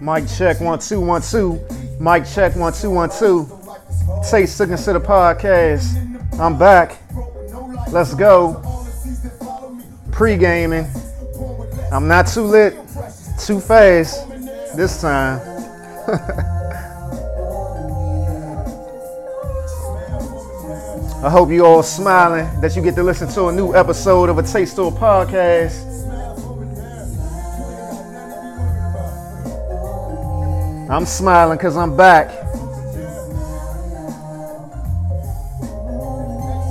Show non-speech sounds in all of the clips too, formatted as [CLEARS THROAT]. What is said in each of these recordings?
Mic check one two one two. Mic check one two one two. Taste to consider podcast. I'm back. Let's go. Pre-gaming. I'm not too lit, too fast this time. [LAUGHS] I hope you all smiling that you get to listen to a new episode of a Taste Store podcast. I'm smiling because I'm back.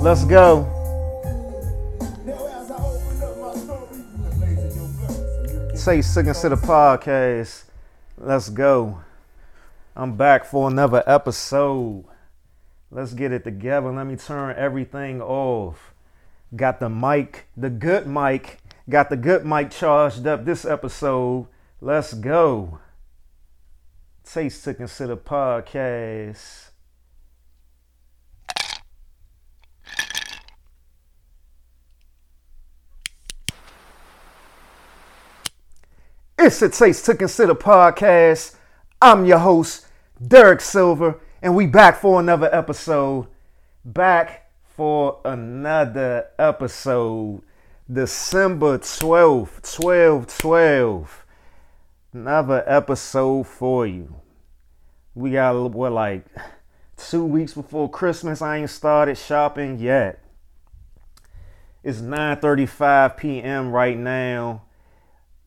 Let's go. Say Sick and the podcast. Let's go. I'm back for another episode. Let's get it together. Let me turn everything off. Got the mic, the good mic, got the good mic charged up this episode. Let's go. Taste to Consider podcast. It's a Taste to Consider podcast. I'm your host, Derek Silver, and we back for another episode. Back for another episode. December 12th, 12 12 another episode for you. We got what like two weeks before Christmas. I ain't started shopping yet. It's 9:35 p.m. right now.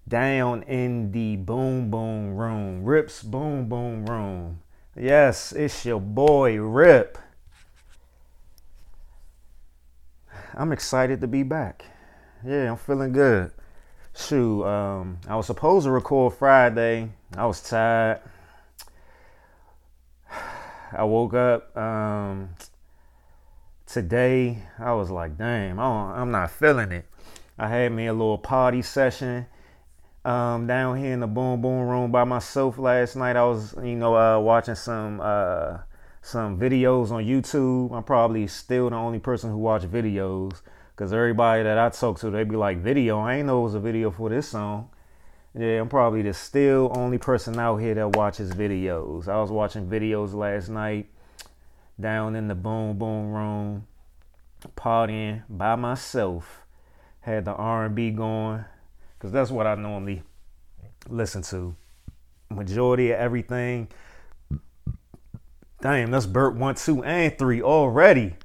Down in the boom boom room, Rip's boom boom room. Yes, it's your boy Rip. I'm excited to be back. Yeah, I'm feeling good shoot, um, I was supposed to record Friday. I was tired. [SIGHS] I woke up um, today. I was like, damn, I'm not feeling it. I had me a little party session um, down here in the boom boom room by myself last night. I was, you know, uh, watching some uh, some videos on YouTube. I'm probably still the only person who watch videos. Cause everybody that I talk to, they be like, video. I ain't know it was a video for this song. Yeah, I'm probably the still only person out here that watches videos. I was watching videos last night down in the boom boom room, partying by myself. Had the R&B going, cause that's what I normally listen to. Majority of everything. Damn, that's Burt one, two, and three already.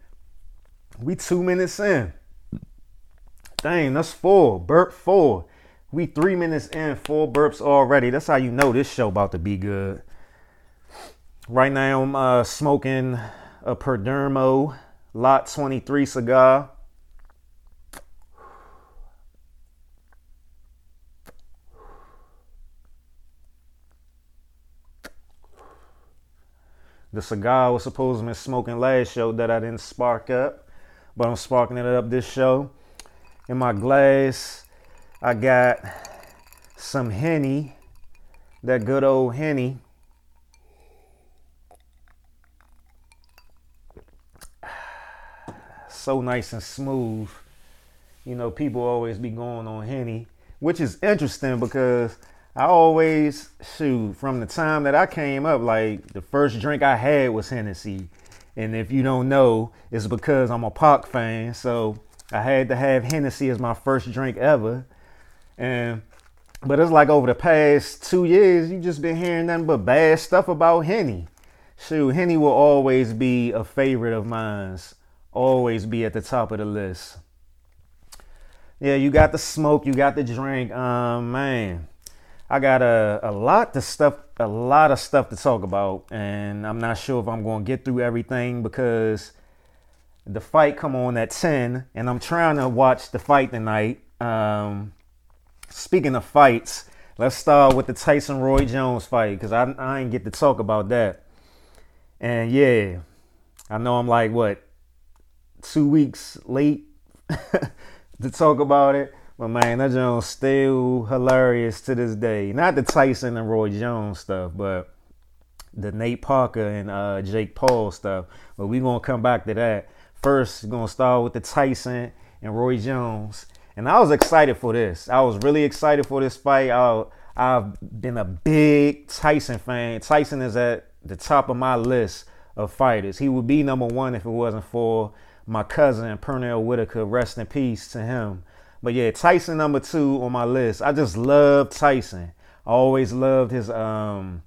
We two minutes in. Dang, that's four. Burp four. We three minutes in, four burps already. That's how you know this show about to be good. Right now, I'm uh, smoking a Perdomo Lot 23 cigar. The cigar I was supposed to be smoking last show that I didn't spark up, but I'm sparking it up this show in my glass, I got some Henny, that good old Henny. [SIGHS] So nice and smooth. You know, people always be going on Henny, which is interesting because I always shoot from the time that I came up, like the first drink I had was Hennessy. And if you don't know, it's because I'm a Pac fan. So I had to have Hennessy as my first drink ever. And but it's like over the past two years, you just been hearing nothing but bad stuff about Henny. Shoot, Henny will always be a favorite of mine's. Always be at the top of the list. Yeah, you got the smoke, you got the drink. Um, man, I got a, a lot to stuff, a lot of stuff to talk about, and I'm not sure if I'm to get through everything because the fight come on at 10 and i'm trying to watch the fight tonight. Um, speaking of fights let's start with the tyson roy jones fight because I, I ain't get to talk about that. And yeah i know i'm like what two weeks late [LAUGHS] to talk about it but man that jones still hilarious to this day. Not the tyson and roy jones stuff but the nate parker and uh, jake paul stuff but we gonna come back to that First, gonna start with the Tyson and Roy Jones. And I was excited for this. I was really excited for this fight. I, I've been a big Tyson fan. Tyson is at the top of my list of fighters. He would be number one if it wasn't for my cousin Pernell Whitaker. Rest in peace to him. But yeah, Tyson number two on my list. I just love Tyson. I always loved his um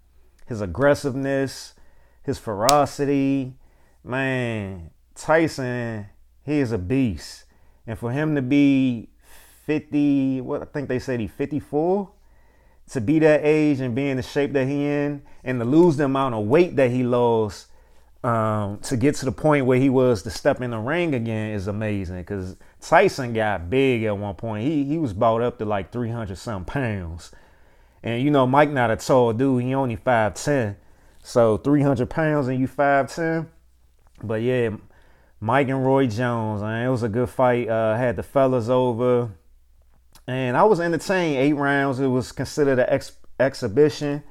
his aggressiveness, his ferocity. Man, Tyson, he is a beast. And for him to be 50, what I think they said he 54, to be that age and be in the shape that he in, and to lose the amount of weight that he lost, um, to get to the point where he was to step in the ring again is amazing. Because Tyson got big at one point. He he was bought up to like 300 some pounds. And you know, Mike not a tall dude. He only 5'10. So 300 pounds and you 5'10. But yeah, Mike and Roy Jones, man, it was a good fight. Uh, had the fellas over. And I was entertained. Eight rounds. It was considered an ex- exhibition.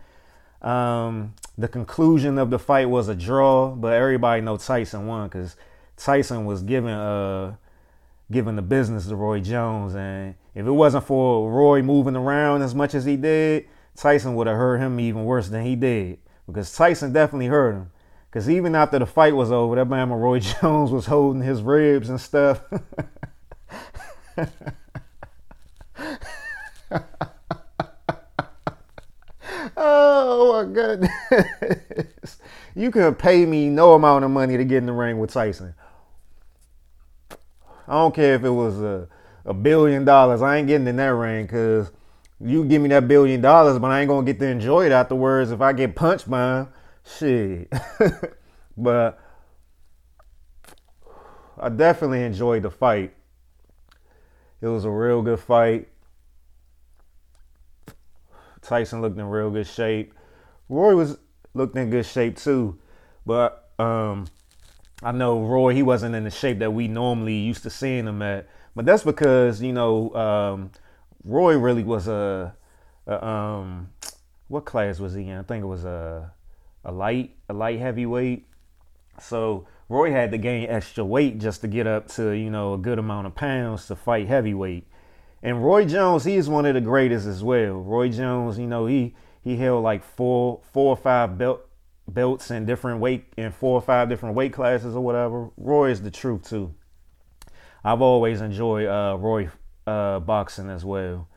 Um, the conclusion of the fight was a draw, but everybody know Tyson won because Tyson was giving uh giving the business to Roy Jones, and if it wasn't for Roy moving around as much as he did, Tyson would have hurt him even worse than he did because Tyson definitely hurt him. Because even after the fight was over, that man Roy [LAUGHS] Jones was holding his ribs and stuff. [LAUGHS] oh my goodness. You can pay me no amount of money to get in the ring with Tyson. I don't care if it was a, a billion dollars. I ain't getting in that ring because you give me that billion dollars, but I ain't gonna get to enjoy it afterwards if I get punched by him. Shit. [LAUGHS] but I definitely enjoyed the fight. It was a real good fight. Tyson looked in real good shape. Roy was looked in good shape too, but um, I know Roy he wasn't in the shape that we normally used to seeing him at. But that's because you know um, Roy really was a, a, um, what class was he in? I think it was a a light a light heavyweight. So Roy had to gain extra weight just to get up to you know a good amount of pounds to fight heavyweight. And Roy Jones, he is one of the greatest as well. Roy Jones, you know, he he held like four four or five belt belts in different weight in four or five different weight classes or whatever. Roy is the truth too. I've always enjoyed uh, Roy uh, boxing as well.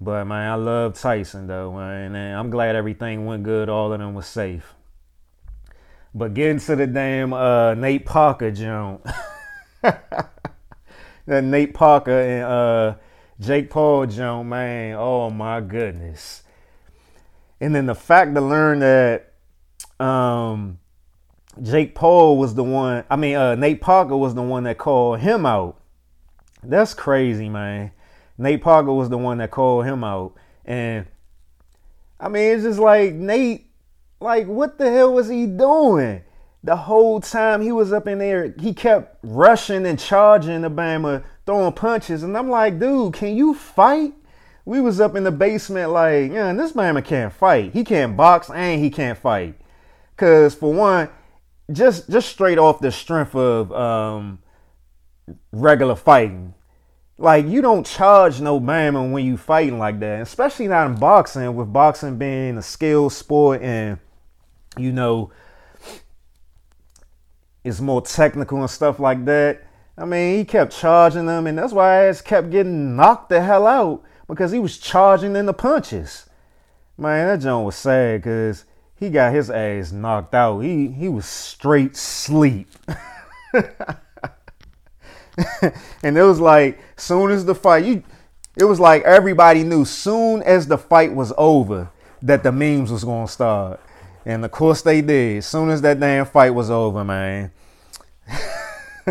But man, I love Tyson though, man, and I'm glad everything went good. All of them was safe. But getting to the damn uh, Nate Parker jump, [LAUGHS] that Nate Parker and uh, Jake Paul Jones, man, oh my goodness. And then the fact to learn that um, Jake Paul was the one, I mean, uh, Nate Parker was the one that called him out. That's crazy, man. Nate Parker was the one that called him out. And I mean, it's just like Nate, like, what the hell was he doing? The whole time he was up in there, he kept rushing and charging Obama throwing punches. And I'm like, dude, can you fight? We was up in the basement like, yeah, this Bama can't fight. He can't box and he can't fight. Cause for one, just just straight off the strength of um, regular fighting, like you don't charge no man when you fighting like that, especially not in boxing. With boxing being a skill sport and you know it's more technical and stuff like that. I mean, he kept charging them, and that's why ass kept getting knocked the hell out because he was charging in the punches. Man, that joint was sad because he got his ass knocked out. He he was straight sleep. [LAUGHS] [LAUGHS] and it was like soon as the fight, you it was like everybody knew soon as the fight was over that the memes was gonna start. And of course they did. As soon as that damn fight was over, man. [LAUGHS]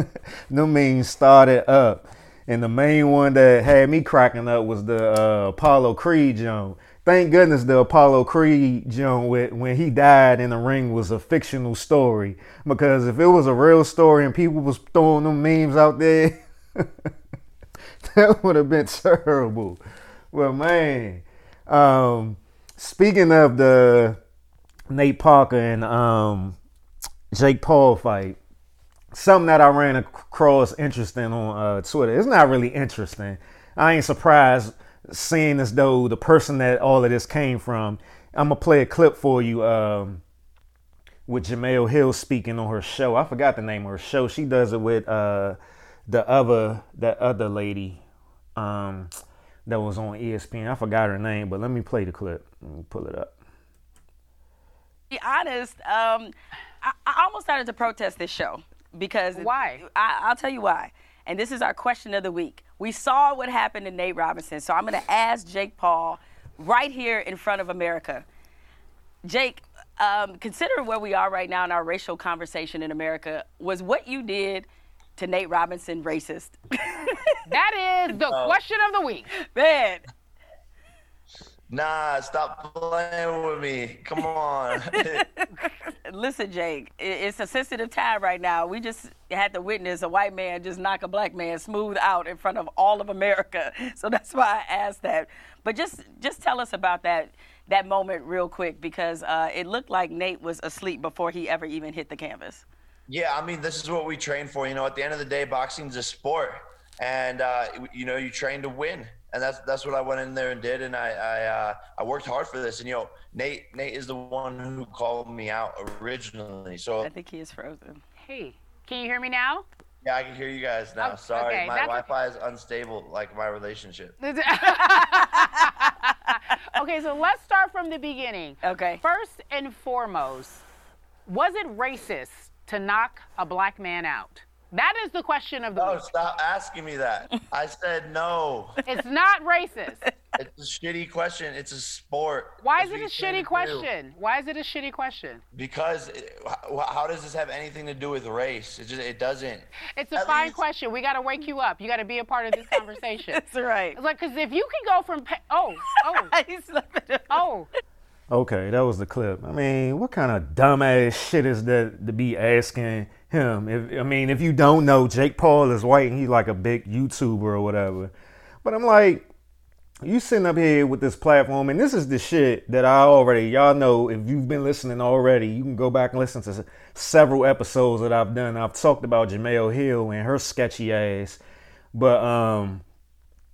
the memes started up. And the main one that had me cracking up was the uh, Apollo Creed joint. Thank goodness the Apollo Creed joint when he died in the ring was a fictional story. Because if it was a real story and people was throwing them memes out there, [LAUGHS] that would have been terrible. Well, man, um, speaking of the Nate Parker and um, Jake Paul fight, something that I ran across interesting on uh, Twitter. It's not really interesting. I ain't surprised seeing as though the person that all of this came from. I'm gonna play a clip for you um, with Jemele Hill speaking on her show. I forgot the name of her show. She does it with uh, the other that other lady um, that was on ESPN. I forgot her name, but let me play the clip. Let me pull it up. Be honest, um, I, I almost started to protest this show because Why? I, I'll tell you why. And this is our question of the week. We saw what happened to Nate Robinson, so I'm going to ask Jake Paul right here in front of America. Jake, um, consider where we are right now in our racial conversation in America. Was what you did to Nate Robinson racist? [LAUGHS] That is the question of the week. Man, Nah, stop playing with me. Come on. [LAUGHS] listen, Jake, it's a sensitive time right now. We just had to witness a white man just knock a black man smooth out in front of all of America. [LAUGHS] So that's why I asked that. But just just tell us about that that moment real quick because uh, it looked like Nate was asleep before he ever even hit the canvas. yeah, I mean, this is what we train for. You know, at the end of the day, boxing's a sport, and uh, you know, you train to win, and that's that's what I went in there and did, and I I, uh, I worked hard for this. And you know, Nate Nate is the one who called me out originally. So I think he is frozen. Hey, can you hear me now? yeah, I can hear you guys now. Oh, Sorry, okay, my that's Wi-Fi is unstable, like my relationship. [LAUGHS] okay, so let's start from the beginning. Okay. First and foremost, was it racist to knock a black man out? That is the question of the Oh, week. stop asking me that. [LAUGHS] I said no. It's not racist. It's a shitty question. It's a sport. Why is it what a you train shitty to do. question? Why is it a shitty question? Because it, how, how does this have anything to do with race? It just it doesn't. It's a At fine least- question. We got to wake you up. You got to be a part of this [LAUGHS] conversation. That's right. It's like, because if you can go from, pa- oh, oh, [LAUGHS] He slept oh, Okay, that was the clip. I mean, what kind of dumbass shit is that to be asking him? If I mean, if you don't know, Jake Paul is white and he's like a big YouTuber or whatever. But I'm like, you sitting up here with this platform, and this is the shit that I already y'all know. If you've been listening already, you can go back and listen to several episodes that I've done. I've talked about Jemele Hill and her sketchy ass, but um.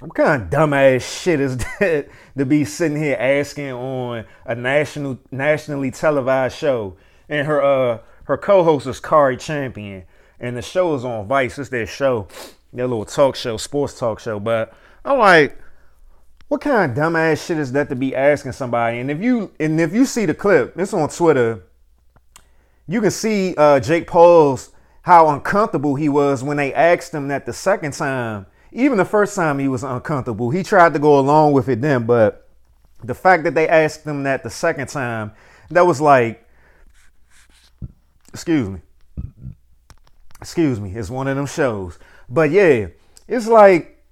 What kind of dumbass shit is [LAUGHS] that to be sitting here asking on a national nationally televised show? And her uh her co-host is Cari Champion, and the show is on Vice. It's their show, their little talk show, sports talk show. But I'm like, what kind of dumbass shit is that to be asking somebody? And if you and if you see the clip, it's on Twitter. You can see uh, Jake Paul's how uncomfortable he was when they asked him that the second time. Even the first time he was uncomfortable. He tried to go along with it then, but the fact that they asked him that the second time, that was like, excuse me, excuse me, it's one of them shows. But yeah, it's like,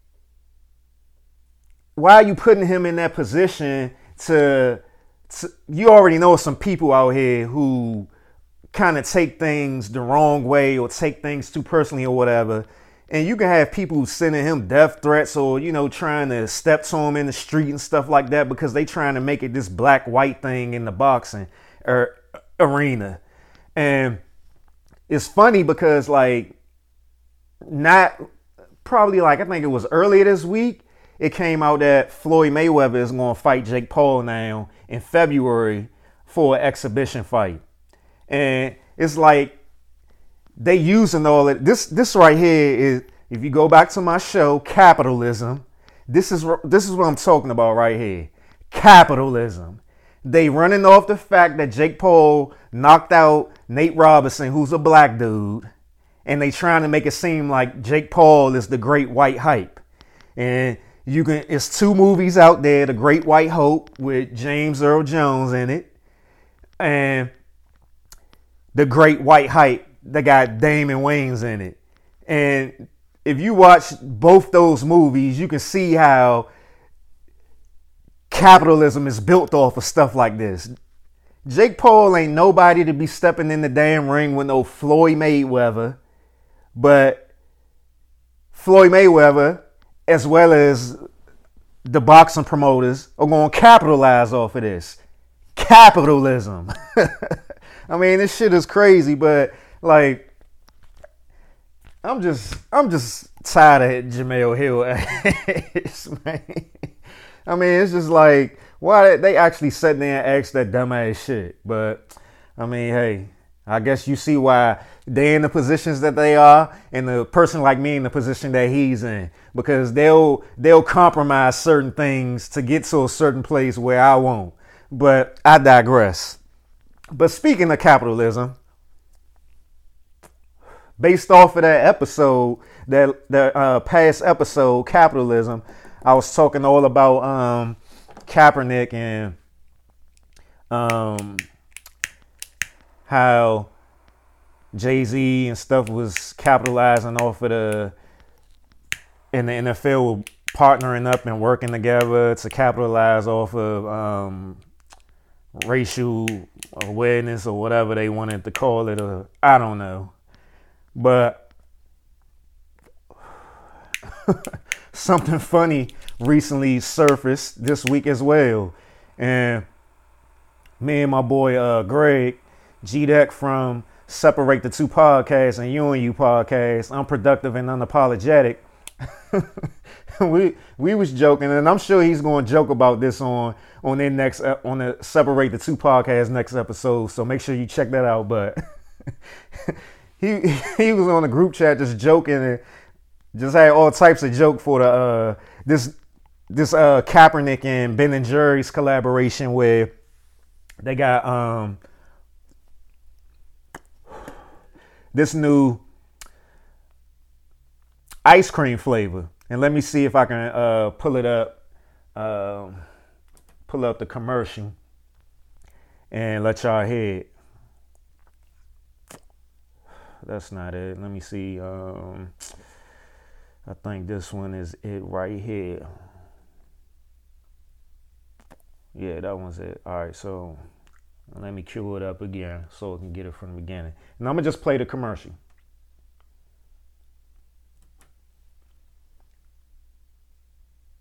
why are you putting him in that position to, to you already know some people out here who kind of take things the wrong way or take things too personally or whatever. And you can have people sending him death threats or, you know, trying to step to him in the street and stuff like that because they trying to make it this black white thing in the boxing or arena. And it's funny because like not probably like I think it was earlier this week, it came out that Floyd Mayweather is going to fight Jake Paul now in February for an exhibition fight. And it's like they using all it. This this right here is if you go back to my show, capitalism. This is this is what I'm talking about right here. Capitalism. They running off the fact that Jake Paul knocked out Nate Robinson, who's a black dude, and they trying to make it seem like Jake Paul is the great white hype. And you can it's two movies out there, The Great White Hope with James Earl Jones in it. And the Great White Hype that got Damon Wayans in it. And if you watch both those movies, you can see how capitalism is built off of stuff like this. Jake Paul ain't nobody to be stepping in the damn ring with no Floyd Mayweather, but Floyd Mayweather, as well as the boxing promoters, are going to capitalize off of this. Capitalism. [LAUGHS] I mean, this shit is crazy, but like, I'm just, I'm just tired of Jemele Hill, [LAUGHS] man. I mean, it's just like why they actually sat there and asked that dumbass shit. But I mean, hey, I guess you see why they in the positions that they are, and the person like me in the position that he's in, because they'll they'll compromise certain things to get to a certain place where I won't. But I digress. But speaking of capitalism, based off of that episode, that the uh, past episode, capitalism, I was talking all about um, Kaepernick and um, how Jay Z and stuff was capitalizing off of the and the NFL were partnering up and working together to capitalize off of um, racial awareness or whatever they wanted to call it. Or I don't know, but [SIGHS] something funny recently surfaced this week as well, and me and my boy uh, Greg G Deck from Separate the Two Podcasts and You and You Podcast, Unproductive and Unapologetic. [LAUGHS] we we was joking, and I'm sure he's going to joke about this on on their next on the Separate the Two Podcast next episode. So make sure you check that out. But [LAUGHS] he [LAUGHS] he was on the group chat just joking and just had all types of joke for the uh, this this uh, Kaepernick and Ben and Jerry's collaboration where they got um this new ice cream flavor. And let me see if I can uh, pull it up, uh, pull up the commercial and let y'all hear it. That's not it. Let me see. Um, I think this one is it right here. Yeah, that one's it. All right, so let me cue it up again so we can get it from the beginning. And I'm gonna just play the commercial.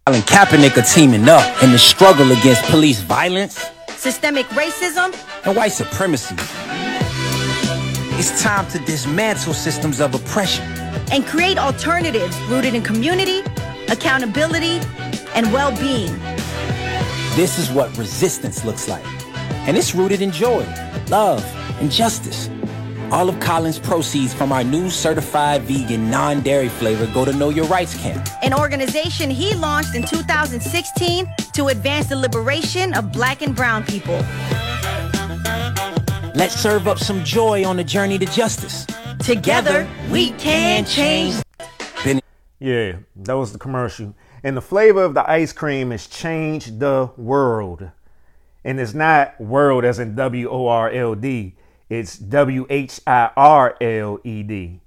and Kaepernick are teaming up in the struggle against police violence, systemic racism, and white supremacy. It's time to dismantle systems of oppression and create alternatives rooted in community, accountability, and well being. This is what resistance looks like. And it's rooted in joy, love, and justice. All of Colin's proceeds from our new certified vegan non dairy flavor go to Know Your Rights Camp, an organization he launched in 2016 to advance the liberation of black and brown people. Let's serve up some joy on the journey to justice. Together, we can change. Yeah, that was the commercial. And the flavor of the ice cream has changed the world. And it's not world as in W O R L D, it's W H I R L E D.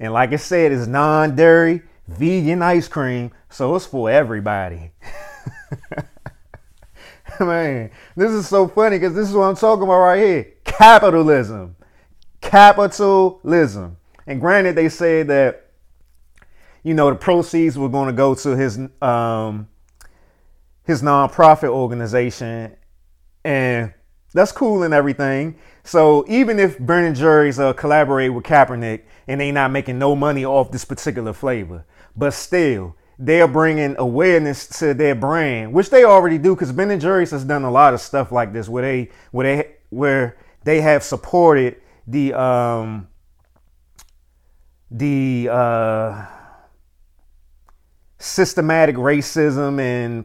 And like I said, it's non dairy, vegan ice cream, so it's for everybody. [LAUGHS] Man, this is so funny because this is what I'm talking about right here capitalism. Capitalism. And granted, they say that, you know, the proceeds were going to go to his um, his nonprofit organization, and that's cool and everything. So even if Ben and uh, collaborate with Kaepernick and they not making no money off this particular flavor, but still they're bringing awareness to their brand, which they already do because Ben and Jerry's has done a lot of stuff like this where they where they where they have supported the um the uh systematic racism and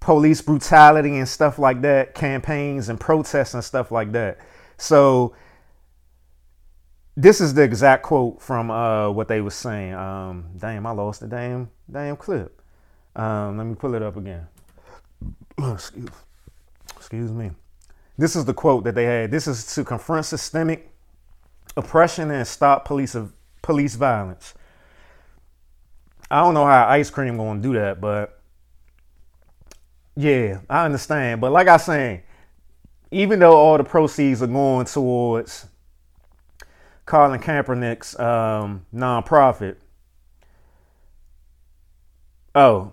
police brutality and stuff like that, campaigns and protests and stuff like that. So this is the exact quote from uh, what they were saying. Um, damn, I lost the damn damn clip. Um, let me pull it up again. [CLEARS THROAT] excuse, excuse me. This is the quote that they had. This is to confront systemic oppression and stop police of police violence. I don't know how ice cream gonna do that, but yeah, I understand. But like I saying, even though all the proceeds are going towards Colin Kaepernick's um, nonprofit. Oh,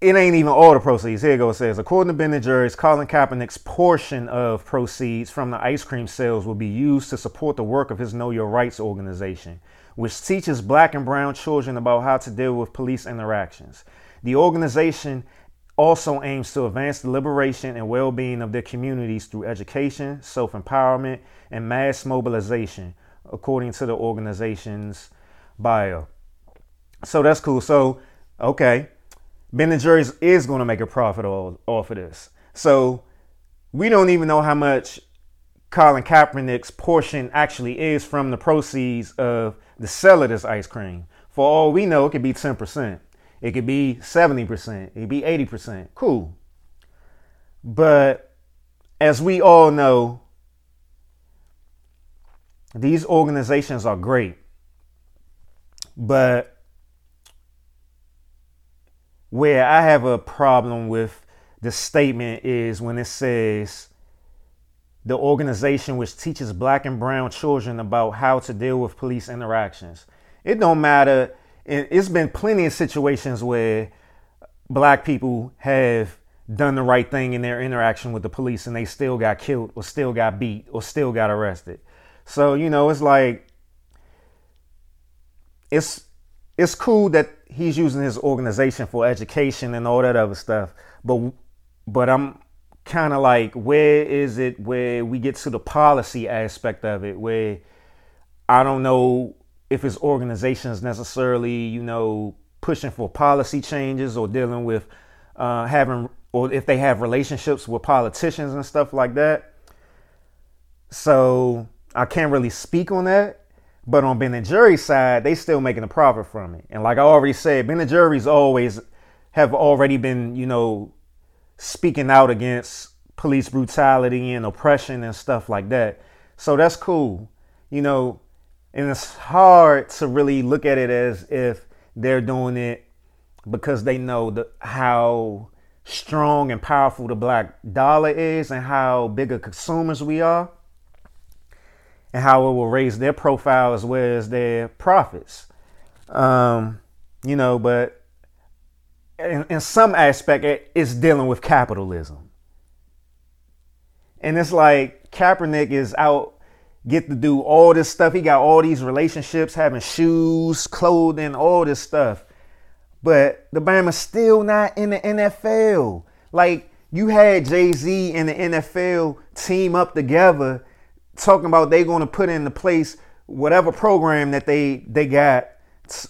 it ain't even all the proceeds. Here it goes. It says, according to Ben and Jerry's, Colin Kaepernick's portion of proceeds from the ice cream sales will be used to support the work of his Know Your Rights organization, which teaches black and brown children about how to deal with police interactions. The organization also aims to advance the liberation and well being of their communities through education, self empowerment, and mass mobilization, according to the organization's bio. So that's cool. So, okay, Ben and Jerry's is going to make a profit off of this. So, we don't even know how much Colin Kaepernick's portion actually is from the proceeds of the of this ice cream. For all we know, it could be 10%. It could be 70%. It could be 80%. Cool. But as we all know, these organizations are great. But where I have a problem with the statement is when it says the organization which teaches black and brown children about how to deal with police interactions. It don't matter. It's been plenty of situations where black people have done the right thing in their interaction with the police and they still got killed or still got beat or still got arrested. So, you know, it's like it's it's cool that he's using his organization for education and all that other stuff. But but I'm kind of like where is it where we get to the policy aspect of it where I don't know if his organization is necessarily, you know, pushing for policy changes or dealing with uh, having or if they have relationships with politicians and stuff like that. So I can't really speak on that. But on Ben and Jerry's side, they still making a profit from it. And like I already said, Ben and Jerry's always have already been, you know, speaking out against police brutality and oppression and stuff like that. So that's cool. You know, and it's hard to really look at it as if they're doing it because they know the, how strong and powerful the black dollar is and how big of consumers we are and how it will raise their profile as well as their profits. Um, you know, but in, in some aspect, it, it's dealing with capitalism. And it's like Kaepernick is out, get to do all this stuff. He got all these relationships, having shoes, clothing, all this stuff. But the Bama's still not in the NFL. Like you had Jay Z and the NFL team up together talking about they're going to put into place whatever program that they they got t-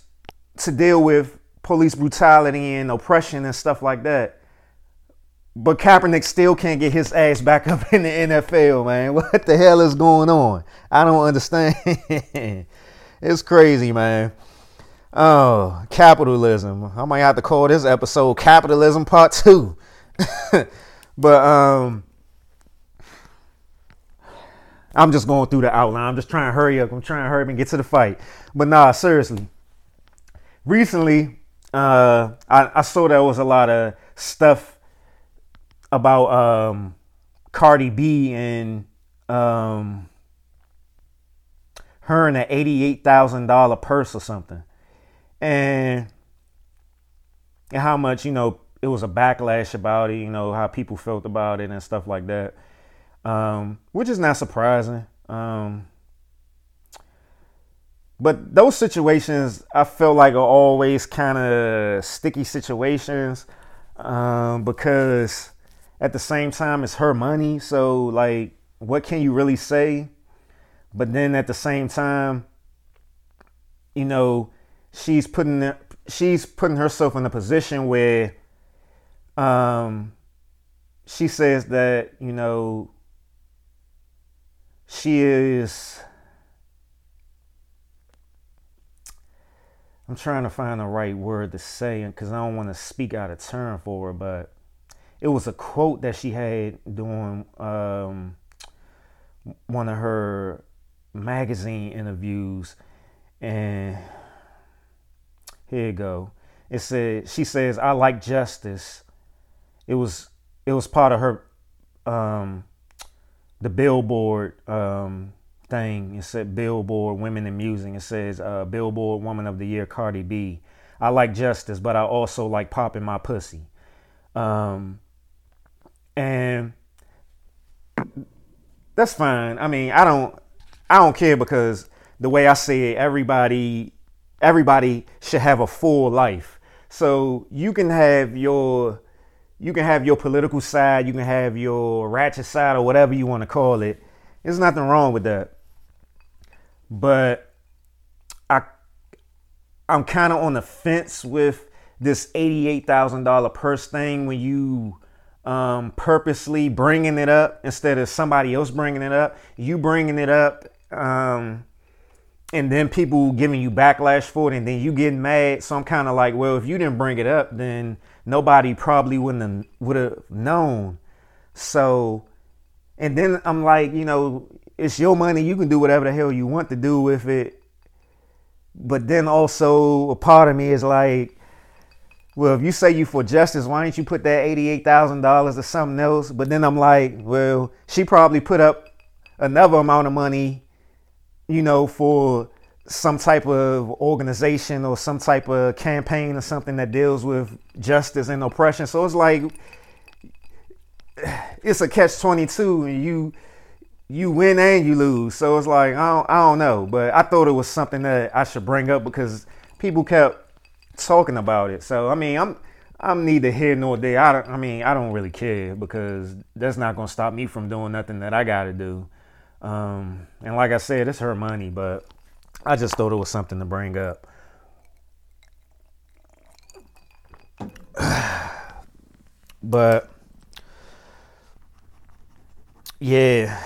to deal with police brutality and oppression and stuff like that. But Kaepernick still can't get his ass back [LAUGHS] up in the NFL, man. [LAUGHS] What the hell is going on? I don't understand. [LAUGHS] it's crazy, man. Oh, capitalism. I might have to call this episode Capitalism Part 2. but um I'm just going through the outline. I'm just trying to hurry up. I'm trying to hurry up and get to the fight. But nah, seriously. Recently, uh, I, I saw there was a lot of stuff about um, Cardi B and um, her and an eighty-eight thousand dollar purse or something, and and how much you know it was a backlash about it. You know how people felt about it and stuff like that um, which is not surprising. Um, but those situations I feel like are always kind of sticky situations um, because at the same time it's her money. So like, what can you really say? But then at the same time, you know, she's putting she's putting herself in a position where um, she says that you know she is I'm trying to find the right word to say because I don't want to speak out of turn for her, but it was a quote that she had during um, one of her magazine interviews, and here you go. It said she says, "I like justice." It was it was part of her um, the billboard um, thing. It said Billboard Women in Music. It says uh, Billboard Woman of the Year Cardi B. I like justice, but I also like popping my pussy. Um, and that's fine. I mean, I don't I don't care because the way I see it, everybody everybody should have a full life. So you can have your you can have your political side, you can have your ratchet side, or whatever you want to call it. There's nothing wrong with that. But I, I'm kind of on the fence with this eighty-eight thousand dollar purse thing when you um, purposely bringing it up instead of somebody else bringing it up. You bringing it up, um, and then people giving you backlash for it, and then you getting mad. So I'm kind of like, well, if you didn't bring it up, then nobody probably wouldn't have, would have known. So, and then I'm like, you know, it's your money. You can do whatever the hell you want to do with it. But then also a part of me is like, well, if you say you for justice, why didn't you put that eighty-eight thousand dollars to something else? But then I'm like, well, she probably put up another amount of money, you know, for some type of organization or some type of campaign or something that deals with justice and oppression. So it's like it's a catch twenty two, and you you win and you lose. So it's like I don't, I don't know, but I thought it was something that I should bring up because people kept talking about it. So I mean, I'm I'm neither here nor there. I don't, I mean, I don't really care because that's not gonna stop me from doing nothing that I gotta do. Um, and like I said, it's her money, but I just thought it was something to bring up. [SIGHS] but yeah,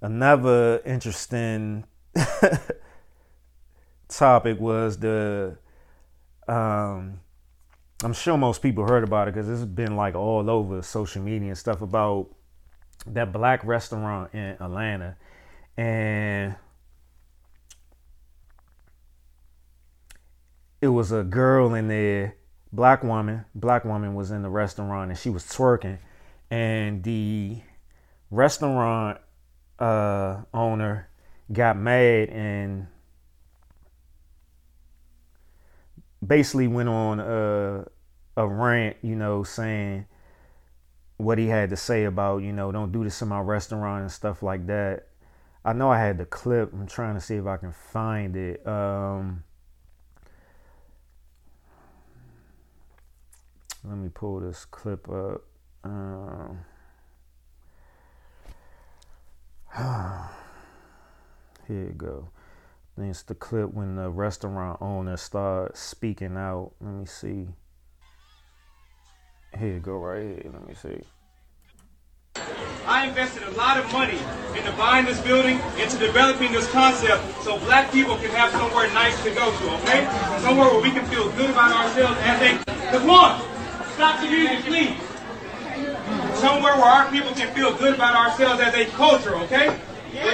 another interesting [LAUGHS] topic was the um I'm sure most people heard about it because it's been like all over social media and stuff about that black restaurant in Atlanta. And it was a girl in there, black woman, black woman was in the restaurant and she was twerking. And the restaurant uh, owner got mad and basically went on a, a rant, you know, saying what he had to say about, you know, don't do this in my restaurant and stuff like that. I know I had the clip. I'm trying to see if I can find it. Um, let me pull this clip up. Um, [SIGHS] here you go. It's the clip when the restaurant owner starts speaking out. Let me see. Here you go, right here. Let me see. I invested a lot of money into buying this building, into developing this concept, so black people can have somewhere nice to go to, okay? Somewhere where we can feel good about ourselves as a. Come on! Stop the music, please! Somewhere where our people can feel good about ourselves as a culture, okay?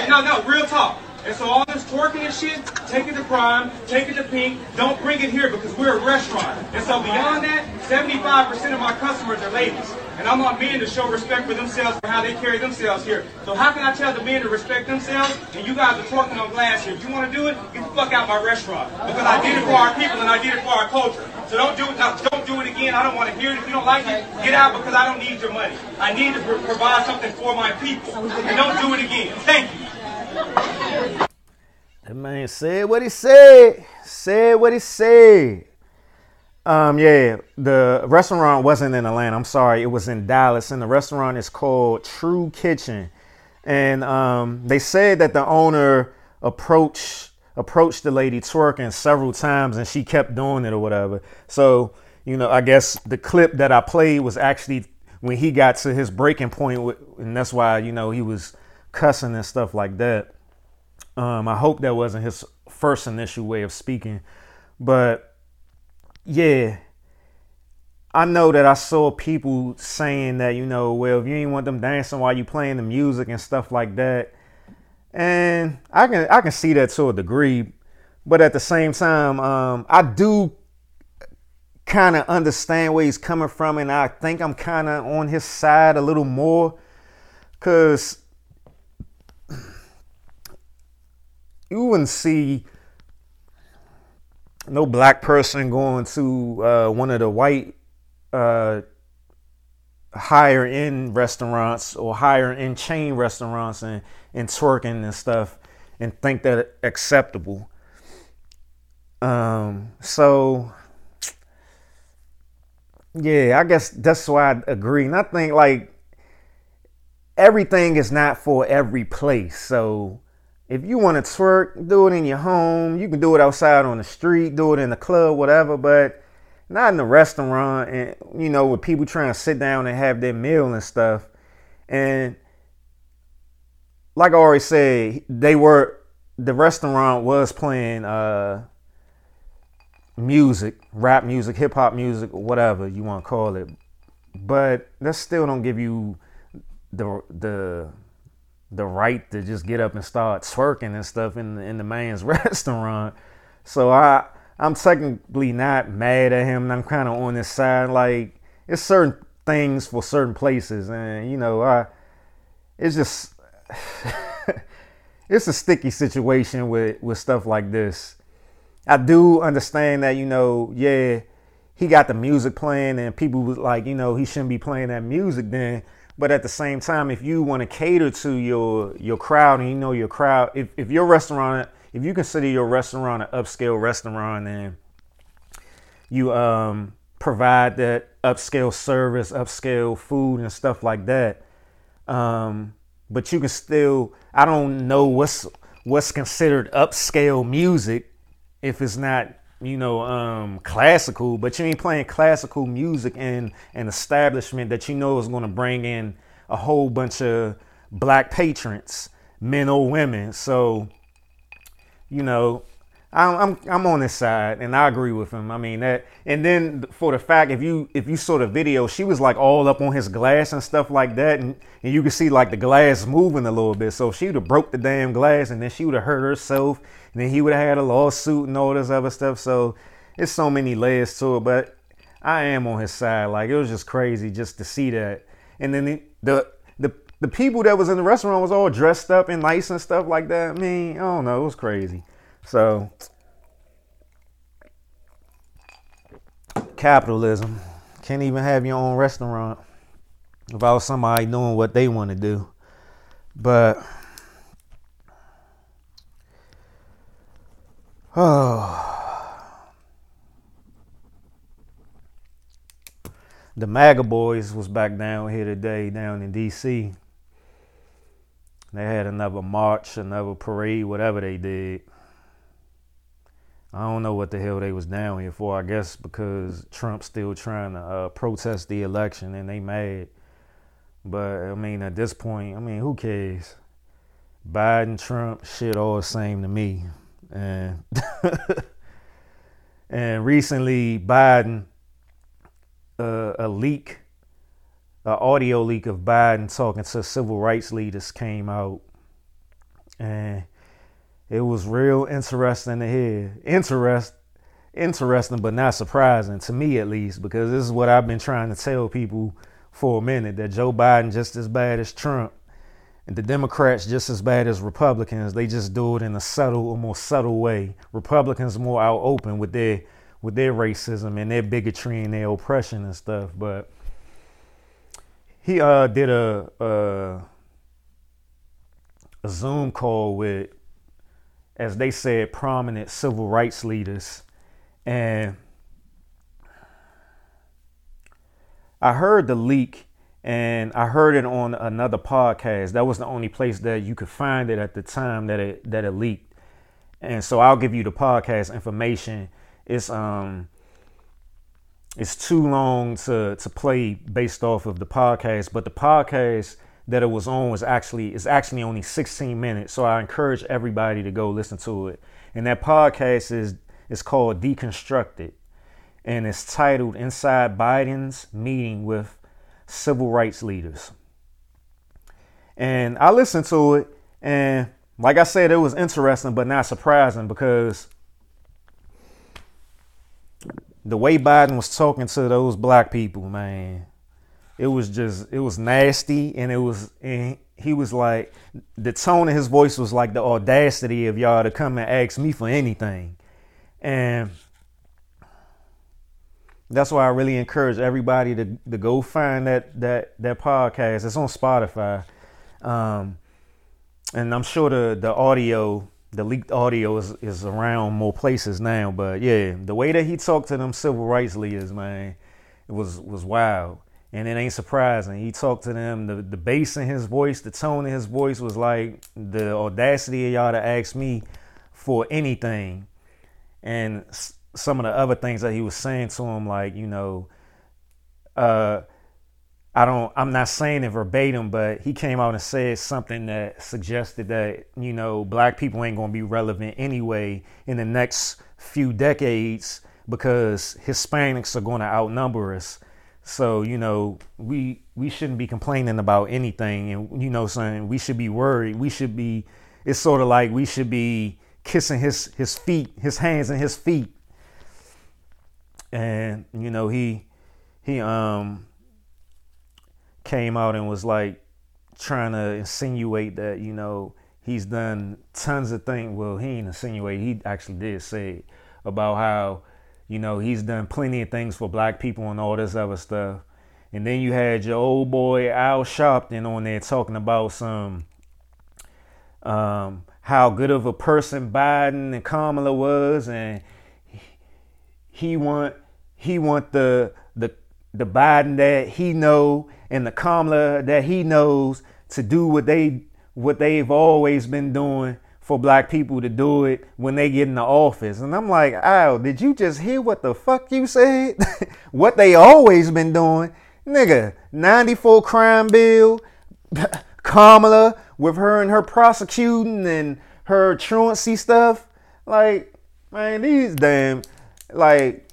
No, no, real talk. And so all this twerking and shit, take it to crime, take it to pink, don't bring it here because we're a restaurant. And so beyond that, 75% of my customers are ladies. And I want men to show respect for themselves for how they carry themselves here. So how can I tell the men to respect themselves and you guys are twerking on glass here? If you want to do it, get the fuck out my restaurant. Because I did it for our people and I did it for our culture. So don't do it. Don't do it again. I don't want to hear it. If you don't like it, get out because I don't need your money. I need to pro- provide something for my people. And don't do it again. Thank you. That man said what he said. Said what he said. Um, yeah, the restaurant wasn't in Atlanta. I'm sorry, it was in Dallas, and the restaurant is called True Kitchen. And um, they said that the owner approached approached the lady twerking several times, and she kept doing it or whatever. So, you know, I guess the clip that I played was actually when he got to his breaking point, and that's why you know he was cussing and stuff like that. Um, I hope that wasn't his first initial way of speaking, but yeah, I know that I saw people saying that, you know, well, if you ain't want them dancing while you playing the music and stuff like that. And I can I can see that to a degree, but at the same time, um, I do kind of understand where he's coming from, and I think I'm kind of on his side a little more, cause you wouldn't see no black person going to uh, one of the white uh, higher end restaurants or higher end chain restaurants and, and twerking and stuff and think that acceptable. Um, so yeah, I guess that's why I agree. And I think like everything is not for every place. So if you want to twerk, do it in your home. You can do it outside on the street, do it in the club, whatever, but not in the restaurant and you know, with people trying to sit down and have their meal and stuff. And like I already said, they were the restaurant was playing uh music, rap music, hip hop music, whatever you want to call it. But that still don't give you the the the right to just get up and start twerking and stuff in the, in the man's [LAUGHS] restaurant. So I I'm technically not mad at him. I'm kind of on this side. Like it's certain things for certain places, and you know I it's just [LAUGHS] it's a sticky situation with with stuff like this. I do understand that, you know, yeah, he got the music playing and people was like, you know, he shouldn't be playing that music then. But at the same time, if you want to cater to your your crowd and you know your crowd, if, if your restaurant, if you consider your restaurant an upscale restaurant and you um, provide that upscale service, upscale food and stuff like that, um, but you can still, I don't know what's what's considered upscale music if it's not you know um, classical but you ain't playing classical music in an establishment that you know is going to bring in a whole bunch of black patrons men or women. So you know I'm, I'm I'm on his side, and I agree with him. I mean that, and then for the fact if you if you saw the video, she was like all up on his glass and stuff like that, and, and you could see like the glass moving a little bit. So she would have broke the damn glass, and then she would have hurt herself, and then he would have had a lawsuit and all this other stuff. So it's so many layers to it, but I am on his side. Like it was just crazy just to see that, and then the the the, people that was in the restaurant was all dressed up and nice and stuff like that. I mean, I don't know, it was crazy. So, capitalism. Can't even have your own restaurant without somebody doing what they want to do. But, oh. [SIGHS] The MAGA boys was back down here today, down in DC. They had another march, another parade, whatever they did. I don't know what the hell they was down here for. I guess because Trump's still trying to uh, protest the election and they mad. But I mean, at this point, I mean, who cares? Biden, Trump, shit, all the same to me. And [LAUGHS] and recently, Biden, uh, a leak, an audio leak of Biden talking to civil rights leaders came out, and it was real interesting to hear. Interest, interesting, but not surprising to me at least, because this is what I've been trying to tell people for a minute that Joe Biden just as bad as Trump, and the Democrats just as bad as Republicans. They just do it in a subtle, or more subtle way. Republicans more out open with their with their racism and their bigotry and their oppression and stuff. But he uh, did a, a a Zoom call with as they said, prominent civil rights leaders. And I heard the leak and I heard it on another podcast. That was the only place that you could find it at the time that it that it leaked. And so I'll give you the podcast information. It's um it's too long to to play based off of the podcast, but the podcast that it was on was actually is actually only 16 minutes. So I encourage everybody to go listen to it. And that podcast is is called Deconstructed, and it's titled "Inside Biden's Meeting with Civil Rights Leaders." And I listened to it, and like I said, it was interesting but not surprising because the way Biden was talking to those black people, man, it was just it was nasty and it was and he was like the tone of his voice was like the audacity of y'all to come and ask me for anything and that's why I really encourage everybody to, to go find that that that podcast. It's on Spotify, um, and I'm sure the the audio, the leaked audio, is is around more places now. But yeah, the way that he talked to them civil rights leaders, man, it was was wild. And it ain't surprising. He talked to them. The the bass in his voice, the tone in his voice was like the audacity of y'all to ask me for anything. And some of the other things that he was saying to him, like you know, uh, I don't I'm not saying it verbatim, but he came out and said something that suggested that, you know, black people ain't gonna be relevant anyway in the next few decades because Hispanics are gonna outnumber us. So, you know, we we shouldn't be complaining about anything and you know saying we should be worried. We should be it's sort of like we should be kissing his his feet, his hands and his feet. And, you know, he he um came out and was like trying to insinuate that you know he's done tons of things. Well, he ain't insinuate. He actually did say about how you know he's done plenty of things for black people and all this other stuff. And then you had your old boy Al Sharpton on there talking about some um, how good of a person Biden and Kamala was, and he want he want the the Biden that he know and the Kamala that he knows to do what they what they've always been doing for black people to do it when they get in the office. And I'm like, Al, did you just hear what the fuck you said? [LAUGHS] what they always been doing? Nigga, 94 crime bill, [LAUGHS] Kamala with her and her prosecuting and her truancy stuff. Like, man, these damn like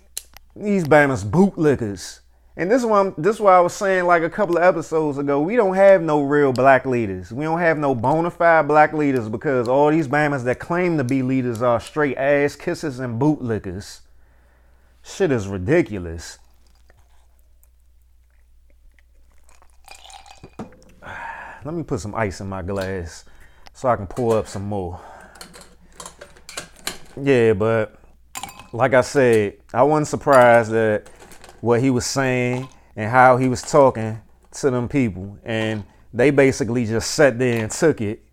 these Bama's bootlickers. And this is why I'm, this is why I was saying like a couple of episodes ago, we don't have no real black leaders. We don't have no bona fide black leaders because all these Bamas that claim to be leaders are straight ass kissers and bootlickers. Shit is ridiculous. [SIGHS] Let me put some ice in my glass so I can pour up some more. Yeah, but like I said, I wasn't surprised that what he was saying and how he was talking to them people. And they basically just sat there and took it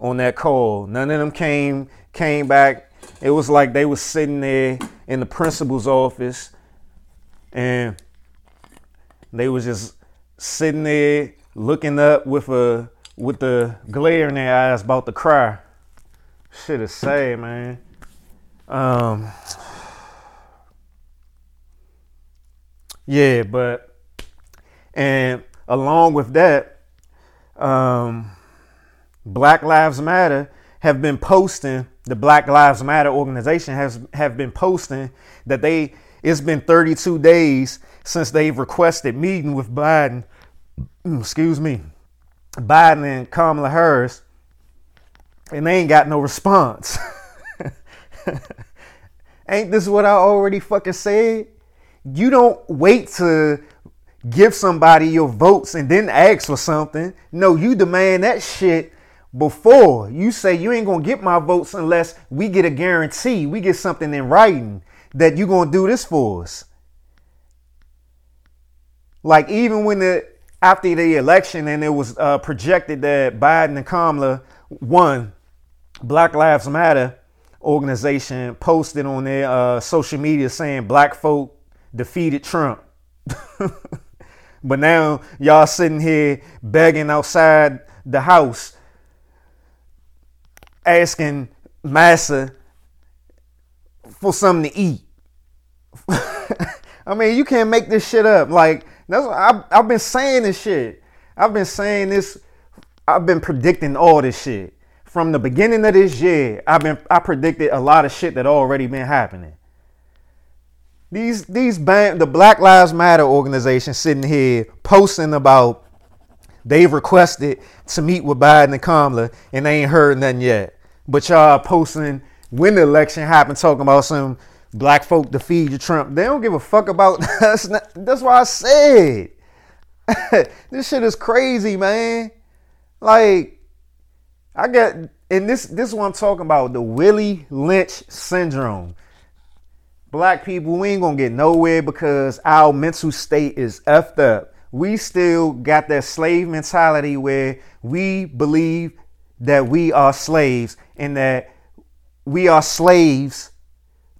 on that call. None of them came came back. It was like they was sitting there in the principal's office and they was just sitting there looking up with a with the glare in their eyes about to cry. Shit is sad, man. Um Yeah, but and along with that, um, Black Lives Matter have been posting. The Black Lives Matter organization has have been posting that they. It's been 32 days since they've requested meeting with Biden. Excuse me, Biden and Kamala Harris, and they ain't got no response. [LAUGHS] ain't this what I already fucking said? You don't wait to give somebody your votes and then ask for something. No, you demand that shit before. You say you ain't gonna get my votes unless we get a guarantee, we get something in writing that you gonna do this for us. Like even when the after the election and it was uh, projected that Biden and Kamala won, Black Lives Matter organization posted on their uh, social media saying black folk defeated Trump. [LAUGHS] but now y'all sitting here begging outside the house, asking Massa for something to eat. [LAUGHS] I mean, you can't make this shit up. Like that's I've, I've been saying this shit. I've been saying this. I've been predicting all this shit from the beginning of this year. I've been I predicted a lot of shit that already been happening. These these band, the Black Lives Matter organization sitting here posting about they've requested to meet with Biden and Kamala and they ain't heard nothing yet. But y'all posting when the election happened, talking about some black folk to feed defeated Trump. They don't give a fuck about [LAUGHS] us. That's why I said [LAUGHS] this shit is crazy, man. Like I got and this this is what I'm talking about the Willie Lynch syndrome. Black people, we ain't gonna get nowhere because our mental state is effed up. We still got that slave mentality where we believe that we are slaves and that we are slaves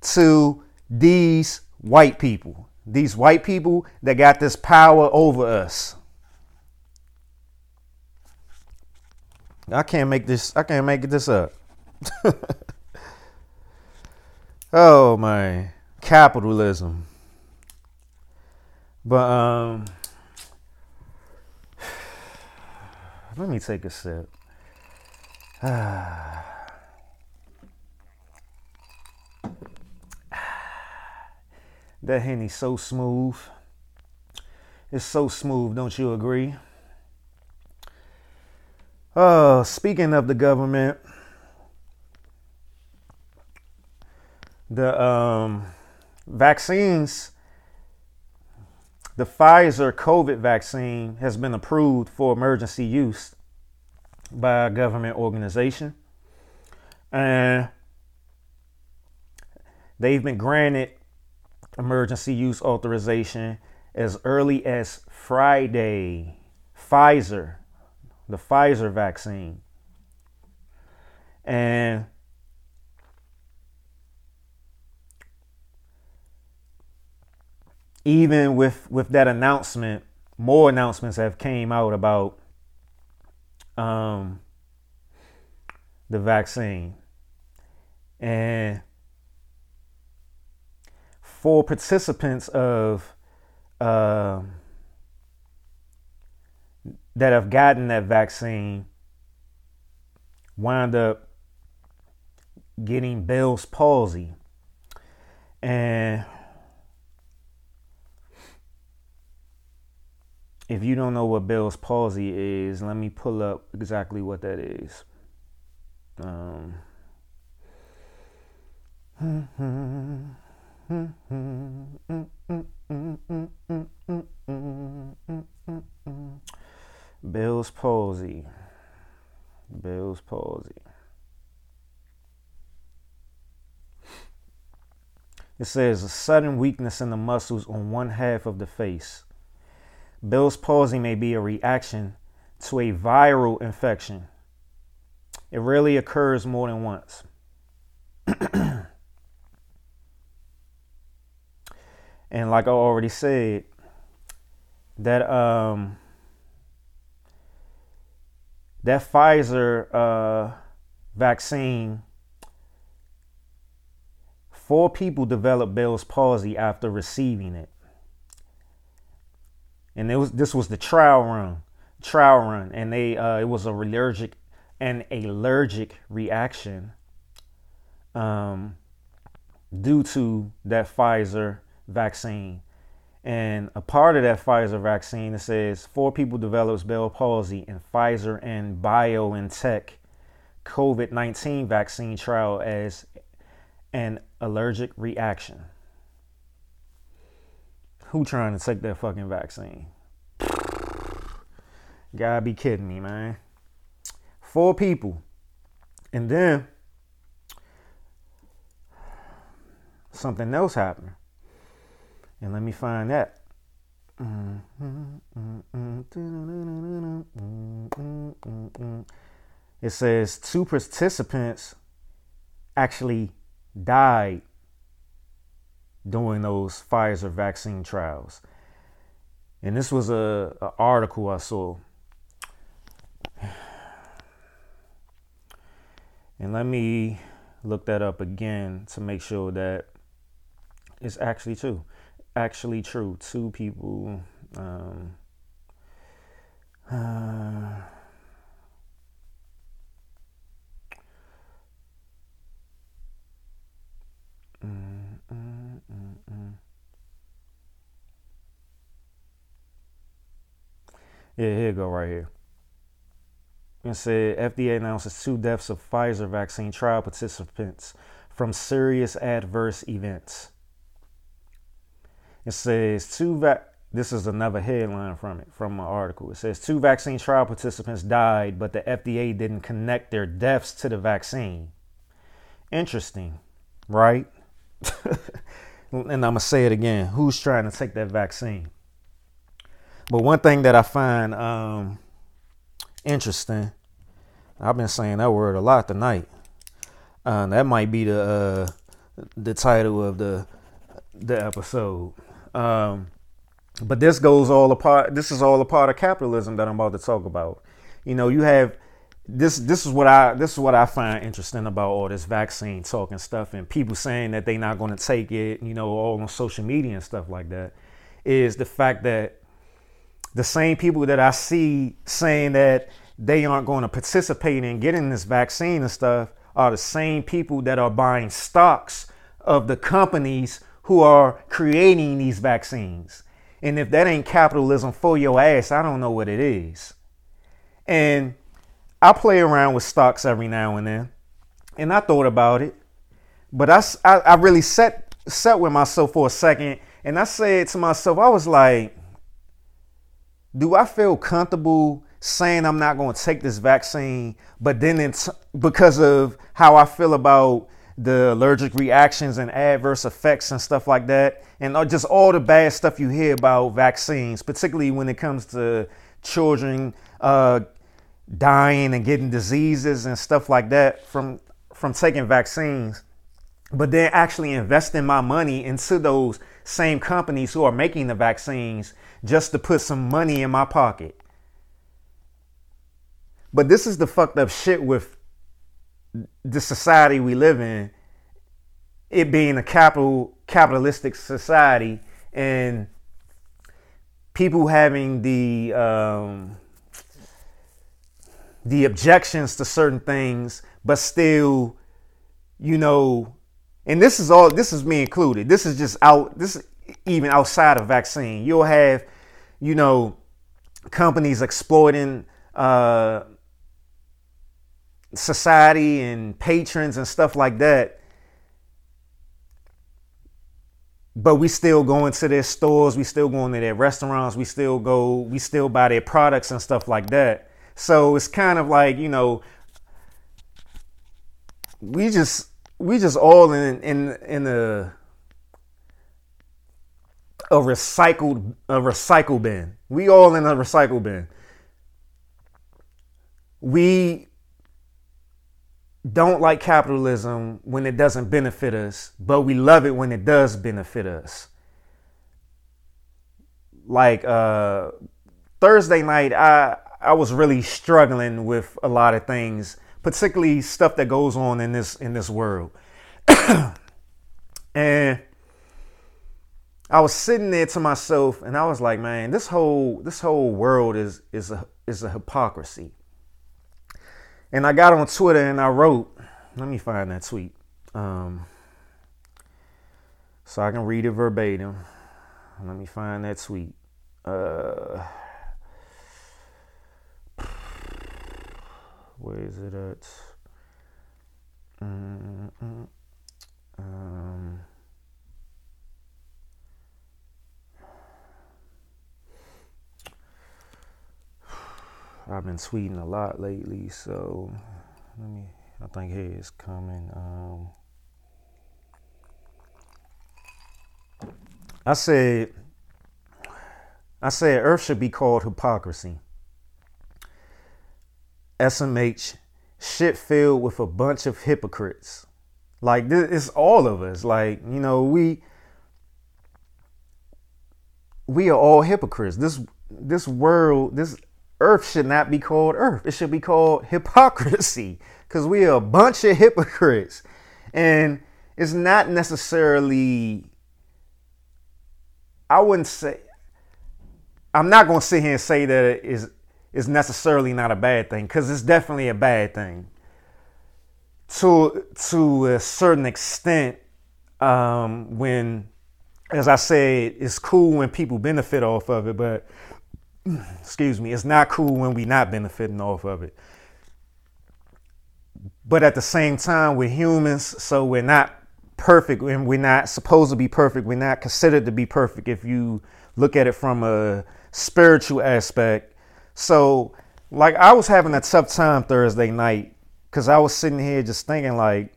to these white people. these white people that got this power over us. I can't make this. I can't make this up. [LAUGHS] oh my capitalism. But um, [SIGHS] let me take a sip. [SIGHS] That Henny's so smooth. It's so smooth, don't you agree? Uh, speaking of the government, the um, vaccines, the Pfizer COVID vaccine has been approved for emergency use by a government organization. And they've been granted emergency use authorization as early as Friday. Pfizer, the Pfizer vaccine. And even with with that announcement, more announcements have came out about um, the vaccine. And for participants of uh, that have gotten that vaccine wind up getting Bell's palsy. And if you don't know what Bell's palsy is, let me pull up exactly what that is. Um, Bell's palsy. Bell's palsy. It says a sudden weakness in the muscles on one half of the face. Bell's palsy may be a reaction to a viral infection. It rarely occurs more than once. [CLEARS THROAT] and like I already said, that um that Pfizer uh, vaccine, four people developed Bell's palsy after receiving it, and it was this was the trial run, trial run, and they uh, it was a allergic an allergic reaction um, due to that Pfizer vaccine. And a part of that Pfizer vaccine, it says four people developed Bell palsy in Pfizer and BioNTech COVID 19 vaccine trial as an allergic reaction. Who trying to take that fucking vaccine? [SIGHS] Gotta be kidding me, man. Four people. And then something else happened. And let me find that. It says two participants actually died during those Pfizer vaccine trials. And this was a, a article I saw. And let me look that up again to make sure that it's actually true actually true. Two people. Um, uh, mm, mm, mm, yeah, here you go, right here. It said FDA announces two deaths of Pfizer vaccine trial participants from serious adverse events. It says two vac. This is another headline from it, from my article. It says two vaccine trial participants died, but the FDA didn't connect their deaths to the vaccine. Interesting, right? [LAUGHS] and I'm gonna say it again. Who's trying to take that vaccine? But one thing that I find um, interesting, I've been saying that word a lot tonight. Uh, that might be the uh, the title of the the episode Um, but this goes all apart. This is all a part of capitalism that I'm about to talk about. You know, you have this. This is what I. This is what I find interesting about all this vaccine talk and stuff, and people saying that they're not going to take it. You know, all on social media and stuff like that. Is the fact that the same people that I see saying that they aren't going to participate in getting this vaccine and stuff are the same people that are buying stocks of the companies who are creating these vaccines. And if that ain't capitalism for your ass, I don't know what it is. And I play around with stocks every now and then. And I thought about it. But I, I, I really sat, sat with myself for a second. And I said to myself, I was like, do I feel comfortable saying I'm not going to take this vaccine, but then it's because of how I feel about the allergic reactions and adverse effects and stuff like that, and just all the bad stuff you hear about vaccines, particularly when it comes to children uh, dying and getting diseases and stuff like that from from taking vaccines. But then actually investing my money into those same companies who are making the vaccines just to put some money in my pocket. But this is the fucked up shit with the society we live in, it being a capital capitalistic society and people having the um, the objections to certain things, but still, you know, and this is all this is me included. This is just out this is even outside of vaccine. You'll have, you know, companies exploiting uh society and patrons and stuff like that. But we still go into their stores, we still go into their restaurants, we still go, we still buy their products and stuff like that. So it's kind of like, you know, we just we just all in in in a a recycled a recycle bin. We all in a recycle bin. We don't like capitalism when it doesn't benefit us, but we love it when it does benefit us. Like uh, Thursday night, I I was really struggling with a lot of things, particularly stuff that goes on in this in this world. [COUGHS] and I was sitting there to myself and I was like, man, this whole this whole world is is a is a hypocrisy. And I got on Twitter and I wrote, let me find that tweet. Um, so I can read it verbatim. Let me find that tweet. Uh, where is it at? Mm-mm. Um, I've been tweeting a lot lately, so let me. I think here it's coming. Um, I said, I said, Earth should be called hypocrisy. SMH, shit filled with a bunch of hypocrites. Like this, it's all of us. Like you know, we we are all hypocrites. This this world, this earth should not be called earth. It should be called hypocrisy because we are a bunch of hypocrites. And it's not necessarily, I wouldn't say, I'm not going to sit here and say that it is, is necessarily not a bad thing because it's definitely a bad thing. To, to a certain extent, um, when, as I said, it's cool when people benefit off of it, but [CLEARS THROAT] excuse me, it's not cool when we not benefiting off of it. But at the same time, we're humans, so we're not perfect and we're not supposed to be perfect. We're not considered to be perfect if you look at it from a spiritual aspect. So, like, I was having a tough time Thursday night because I was sitting here just thinking, like,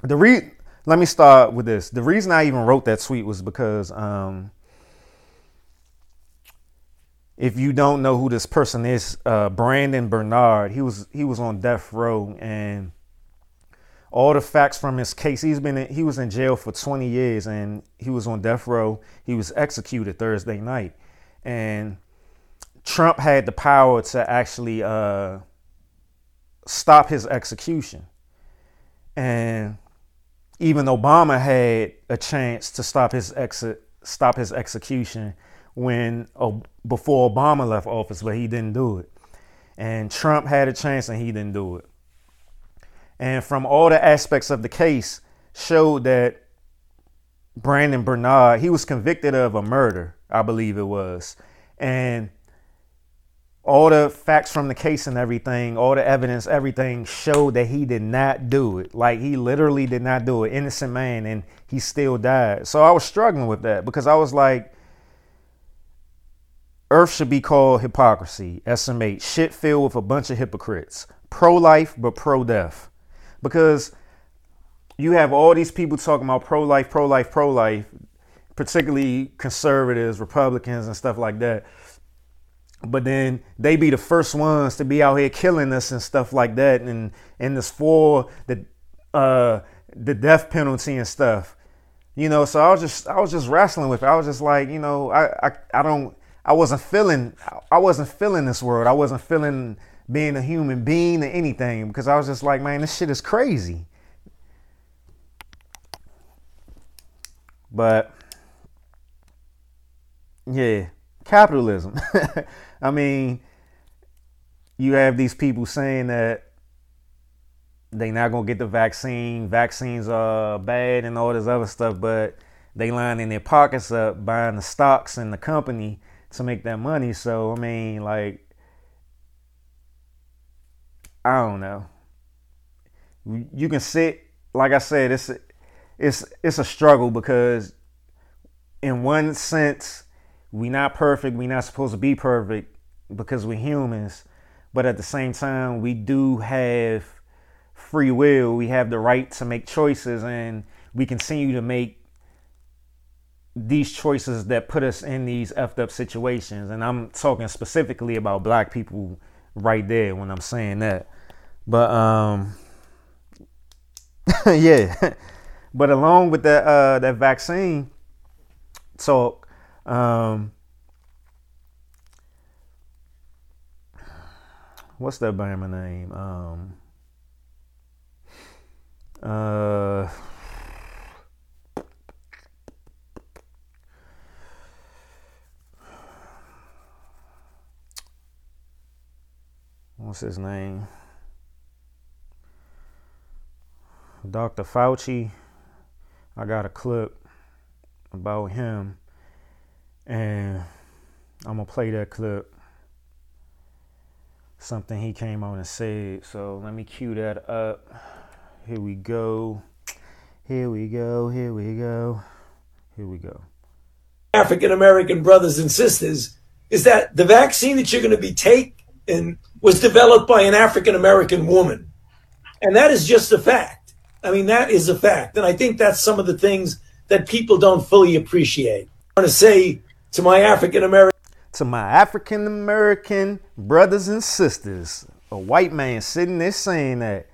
the re. Let me start with this. The reason I even wrote that tweet was because um, if you don't know who this person is, uh, Brandon Bernard, he was he was on death row, and all the facts from his case. He's been in, he was in jail for 20 years and he was on death row. He was executed Thursday night, and Trump had the power to actually uh, stop his execution, and even Obama had a chance to stop his exit stop his execution when uh, before Obama left office, but he didn't do it. And Trump had a chance and he didn't do it and from all the aspects of the case showed that Brandon Bernard, he was convicted of a murder, I believe it was. And all the facts from the case and everything, all the evidence, everything showed that he did not do it. Like he literally did not do it. Innocent man, and he still died. So I was struggling with that because I was like, Earth should be called hypocrisy, SMH, shit filled with a bunch of hypocrites. Pro life, but pro death because you have all these people talking about pro life, pro life, pro life, particularly conservatives, Republicans, and stuff like that. But then they be the first ones to be out here killing us and stuff like that, and and this for the uh, the death penalty and stuff. You know, so I was just I was just wrestling with it. I was just like, you know, I I, I don't I wasn't feeling I wasn't feeling this world. I wasn't feeling being a human being or anything because I was just like, man, this shit is crazy. But yeah, capitalism. [LAUGHS] I mean, you have these people saying that they not gonna get the vaccine, vaccines are bad and all this other stuff, but they lining their pockets up buying the stocks in the company to make that money. So I mean, like I don't know. You can sit, like I said, it's it's it's a struggle because in one sense, we not perfect. We're not supposed to be perfect because we're humans, but at the same time, we do have free will. We have the right to make choices, and we continue to make these choices that put us in these effed up situations. And I'm talking specifically about black people right there when I'm saying that. But um, [LAUGHS] yeah. [LAUGHS] but along with that uh, that vaccine talk, um, what's that Bama name? Um, uh, what's his name? Dr. Fauci, I got a clip about him, and I'm gonna play that clip. Something he came on and said. So let me cue that up. Here we go. Here we go. Here we go. Here we go. African American brothers and sisters is that the vaccine that you're going to be taking was developed by an African American woman. And that is just a fact. I mean, that is a fact. And I think that's some of the things that people don't fully appreciate. I want to say to my African American to my African American brothers and sisters, a white man sitting there saying that.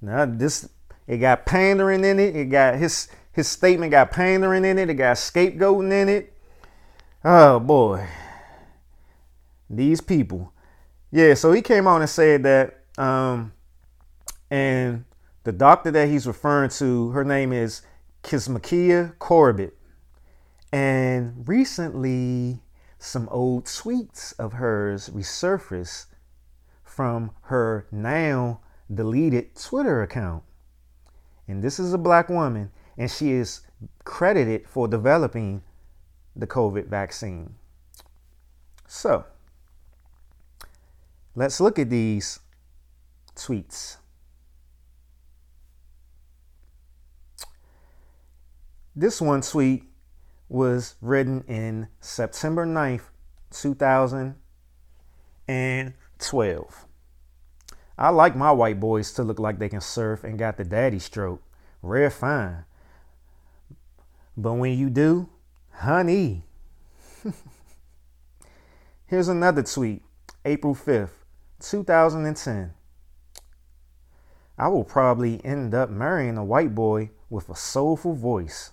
Now this it got pandering in it. It got his his statement got pandering in it. It got scapegoating in it. Oh boy. These people. Yeah, so he came on and said that um and the doctor that he's referring to, her name is Kizzmekia Corbett. And recently, some old tweets of hers resurfaced from her now deleted Twitter account. And this is a black woman, and she is credited for developing the COVID vaccine. So, let's look at these tweets. This one tweet was written in September 9th, 2012. I like my white boys to look like they can surf and got the daddy stroke. Rare fine. But when you do, honey. [LAUGHS] Here's another tweet, April 5th, 2010. I will probably end up marrying a white boy with a soulful voice.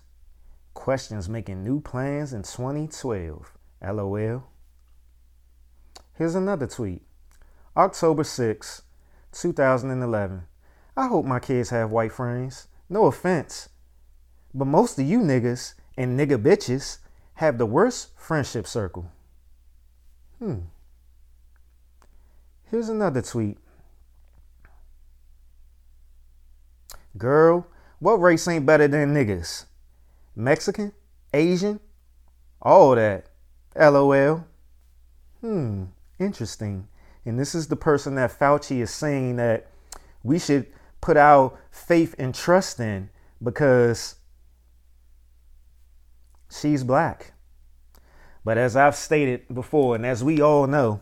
Questions making new plans in 2012. LOL. Here's another tweet October 6, 2011. I hope my kids have white friends. No offense. But most of you niggas and nigga bitches have the worst friendship circle. Hmm. Here's another tweet. Girl, what race ain't better than niggas? Mexican? Asian? All that. LOL. Hmm, interesting. And this is the person that Fauci is saying that we should put our faith and trust in because she's black. But as I've stated before, and as we all know,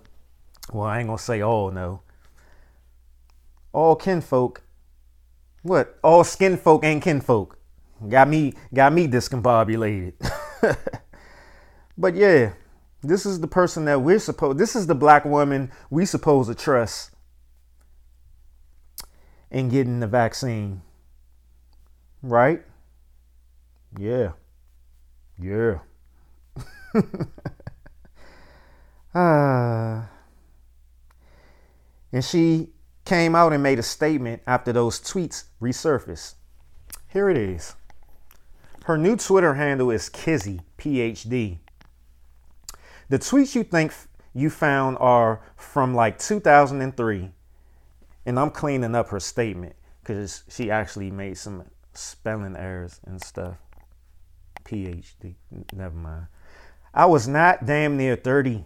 well, I ain't gonna say all know, all kinfolk, what? All skin folk ain't kinfolk. Got me, got me discombobulated. [LAUGHS] but yeah, this is the person that we're supposed. This is the black woman we supposed to trust in getting the vaccine, right? Yeah, yeah. [LAUGHS] ah. And she came out and made a statement after those tweets resurfaced. Here it is. Her new Twitter handle is Kizzy, PhD. The tweets you think you found are from like 2003. And I'm cleaning up her statement because she actually made some spelling errors and stuff. PhD. Never mind. I was not damn near 30.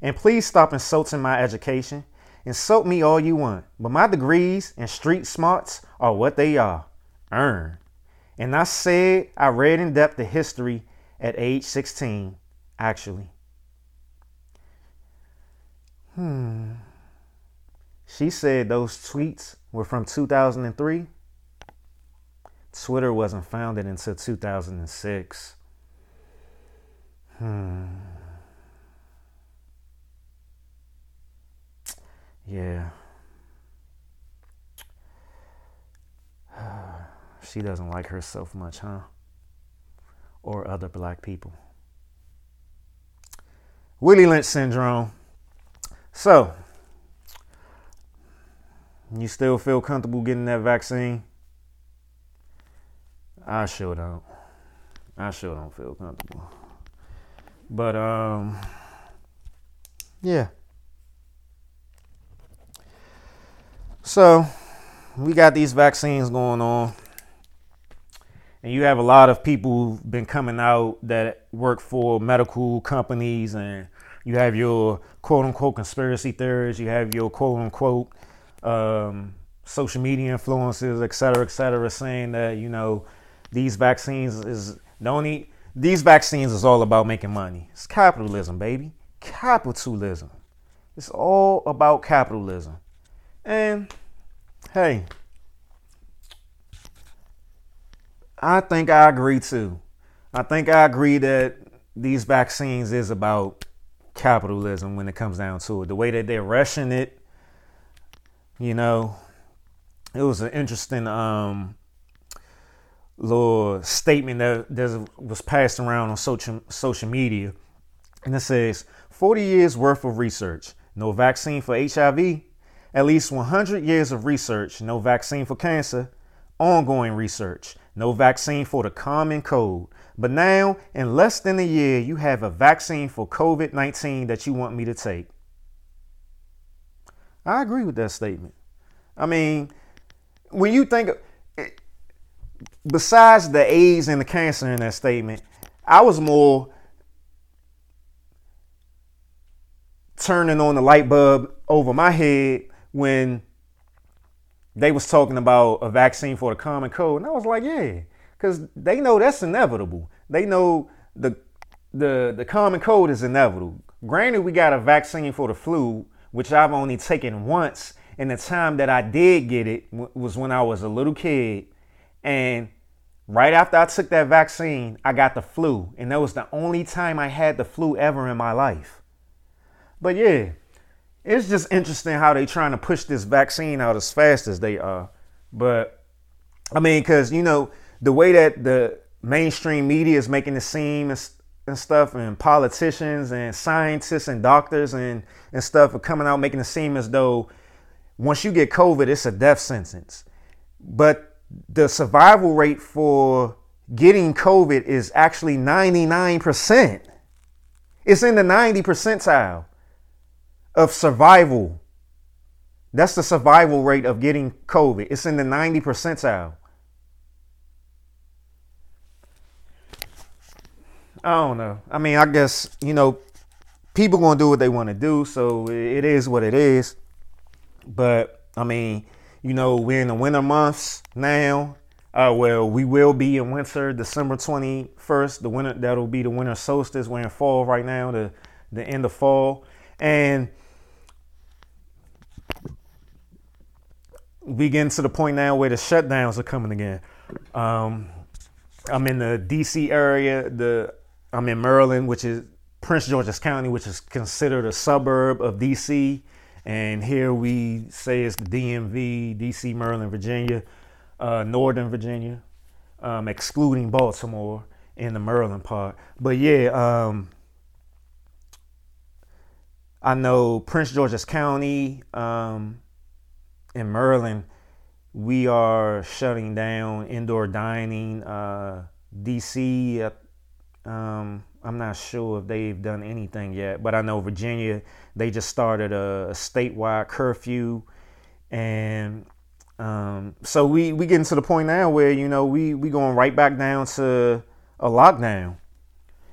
And please stop insulting my education. Insult me all you want, but my degrees and street smarts are what they are earned. And I said I read in depth the history at age 16, actually. Hmm. She said those tweets were from 2003. Twitter wasn't founded until 2006. Hmm. Yeah. [SIGHS] [SIGHS] she doesn't like herself much, huh? Or other black people. Willie Lynch syndrome. So, you still feel comfortable getting that vaccine? I sure don't. I sure don't feel comfortable. But um yeah. So, we got these vaccines going on. And you have a lot of people who've been coming out that work for medical companies, and you have your quote unquote conspiracy theories, you have your quote unquote um, social media influencers, et cetera, et cetera, saying that, you know, these vaccines is the only, these vaccines is all about making money. It's capitalism, baby. Capitalism. It's all about capitalism. And hey, I think I agree too. I think I agree that these vaccines is about capitalism when it comes down to it. The way that they're rushing it, you know, it was an interesting um, little statement that, that was passed around on social social media, and it says 40 years worth of research, no vaccine for HIV, at least 100 years of research, no vaccine for cancer, ongoing research, no vaccine for the common cold. But now, in less than a year, you have a vaccine for COVID 19 that you want me to take. I agree with that statement. I mean, when you think, eh, besides the AIDS and the cancer in that statement, I was more turning on the light bulb over my head when they was talking about a vaccine for the common cold, and I was like, yeah, because they know that's inevitable. They know the the the common cold is inevitable. Granted, we got a vaccine for the flu, which I've only taken once, and the time that I did get it was when I was a little kid, and right after I took that vaccine, I got the flu, and that was the only time I had the flu ever in my life. But yeah, it's just interesting how they're trying to push this vaccine out as fast as they are. But I mean, because you know the way that the mainstream media is making it seem and, and stuff, and politicians and scientists and doctors and and stuff are coming out making it seem as though once you get COVID, it's a death sentence. But the survival rate for getting COVID is actually 99%. It's in the 90 percentile of survival. That's the survival rate of getting COVID. It's in the 90 percentile. I don't know. I mean, I guess, you know, people going to do what they want to do. So it is what it is. But I mean, you know, we're in the winter months now. Uh, well, we will be in winter, December 21st. The winter that'll be the winter solstice. We're in fall right now, the the end of fall, and we getting to the point now where the shutdowns are coming again. Um, I'm in the D.C. area. The I'm in Maryland, which is Prince George's County, which is considered a suburb of D.C. And here we say it's the DMV, D.C., Maryland, Virginia uh, Northern Virginia, um, excluding Baltimore in the Maryland part. But yeah, um, I know Prince George's County um, in Maryland, we are shutting down indoor dining. Uh, DC, um, I'm not sure if they've done anything yet, but I know Virginia, they just started a, a statewide curfew. And um, so we we getting to the point now where you know we we going right back down to a lockdown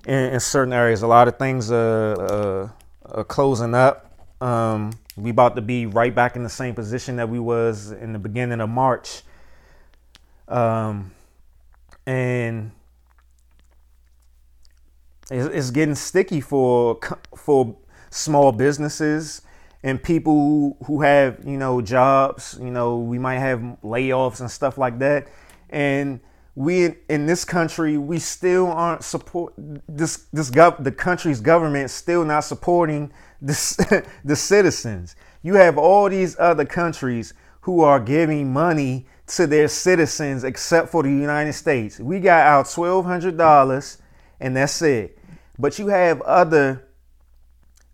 in, in certain areas. A lot of things are, uh, are closing up. Um, we about to be right back in the same position that we was in the beginning of March. Um, and it's, getting sticky for for small businesses and people who have you know jobs you know we might have layoffs and stuff like that and we in this country we still aren't support this this gov the country's government still not supporting this [LAUGHS] the citizens. You have all these other countries who are giving money to their citizens except for the United States. We got our $1200 and that's it. But you have other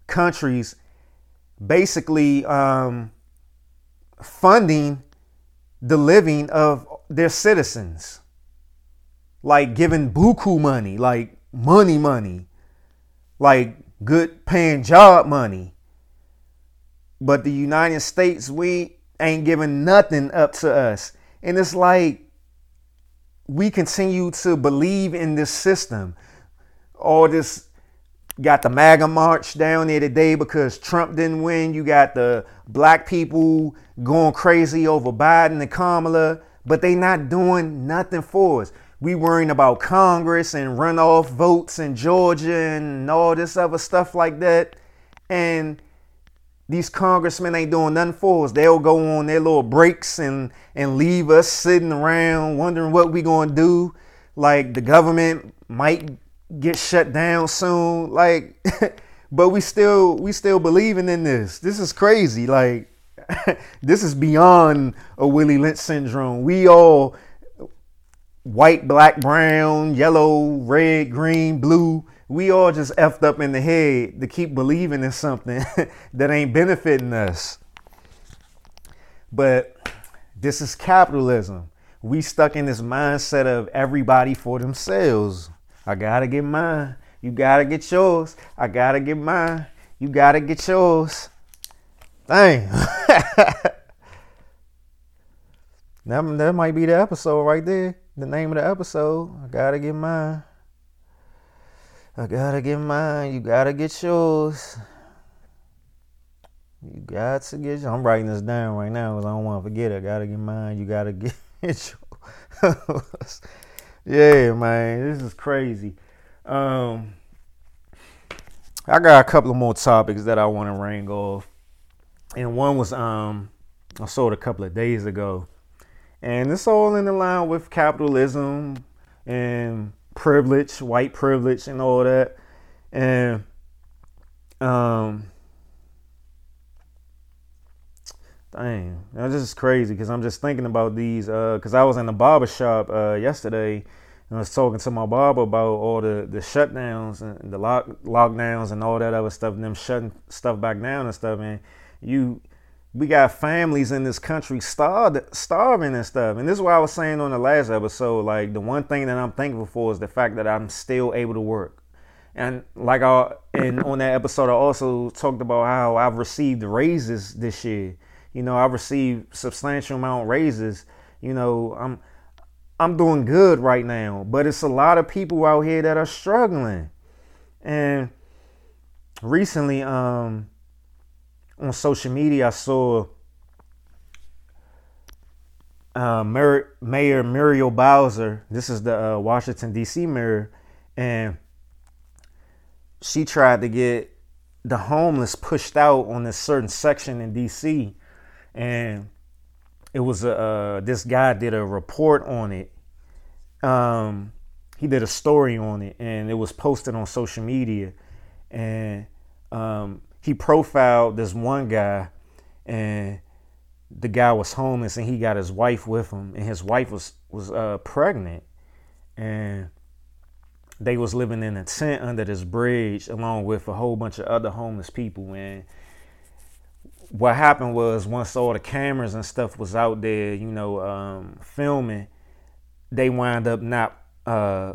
countries basically um, funding the living of their citizens, like giving buku money, like money money, like good paying job money. But the United States, we ain't giving nothing up to us. And it's like we continue to believe in this system, all this got the MAGA march down there today because Trump didn't win. You got the black people going crazy over Biden and Kamala, but they not doing nothing for us. We worrying about Congress and runoff votes in Georgia and all this other stuff like that. And these congressmen ain't doing nothing for us. They'll go on their little breaks and and leave us sitting around wondering what we gonna do. Like the government might get shut down soon. Like, [LAUGHS] but we still we still believing in this. This is crazy. Like, [LAUGHS] this is beyond a Willie Lynch syndrome. We all white, black, brown, yellow, red, green, blue. We all just effed up in the head to keep believing in something [LAUGHS] that ain't benefiting us. But this is capitalism. We stuck in this mindset of everybody for themselves. I gotta get mine. You gotta get yours. I gotta get mine. You gotta get yours. Dang. [LAUGHS] that, that might be the episode right there. The name of the episode. I gotta get mine. I gotta get mine. You gotta get yours. You got to get. I'm writing this down right now because I don't want to forget it. I gotta get mine. You gotta get [LAUGHS] yours. Yeah, man, this is crazy. Um, I got a couple of more topics that I want to wrangle off, and one was um, I saw it a couple of days ago, and it's all in the line with capitalism and privilege, white privilege, and all that, and um, Dang, this is crazy because I'm just thinking about these. Because uh, I was in the barber shop uh, yesterday and I was talking to my barber about all the, the shutdowns and the lock lockdowns and all that other stuff, and them shutting stuff back down and stuff. And you, we got families in this country starved, starving and stuff. And this is what I was saying on the last episode. Like the one thing that I'm thankful for is the fact that I'm still able to work. And like I and on that episode, I also talked about how I've received raises this year. You know, I've received substantial amount raises. You know, I'm I'm doing good right now, but it's a lot of people out here that are struggling. And recently, um, on social media, I saw uh, Mayor, Mayor Muriel Bowser. This is the uh, Washington D.C. mayor, and she tried to get the homeless pushed out on this certain section in D.C. and it was a uh, this guy did a report on it. Um, he did a story on it, and it was posted on social media. And um, he profiled this one guy, and the guy was homeless, and he got his wife with him, and his wife was was uh, pregnant, and they was living in a tent under this bridge along with a whole bunch of other homeless people and what happened was once all the cameras and stuff was out there, you know, um, filming, they wind up not uh,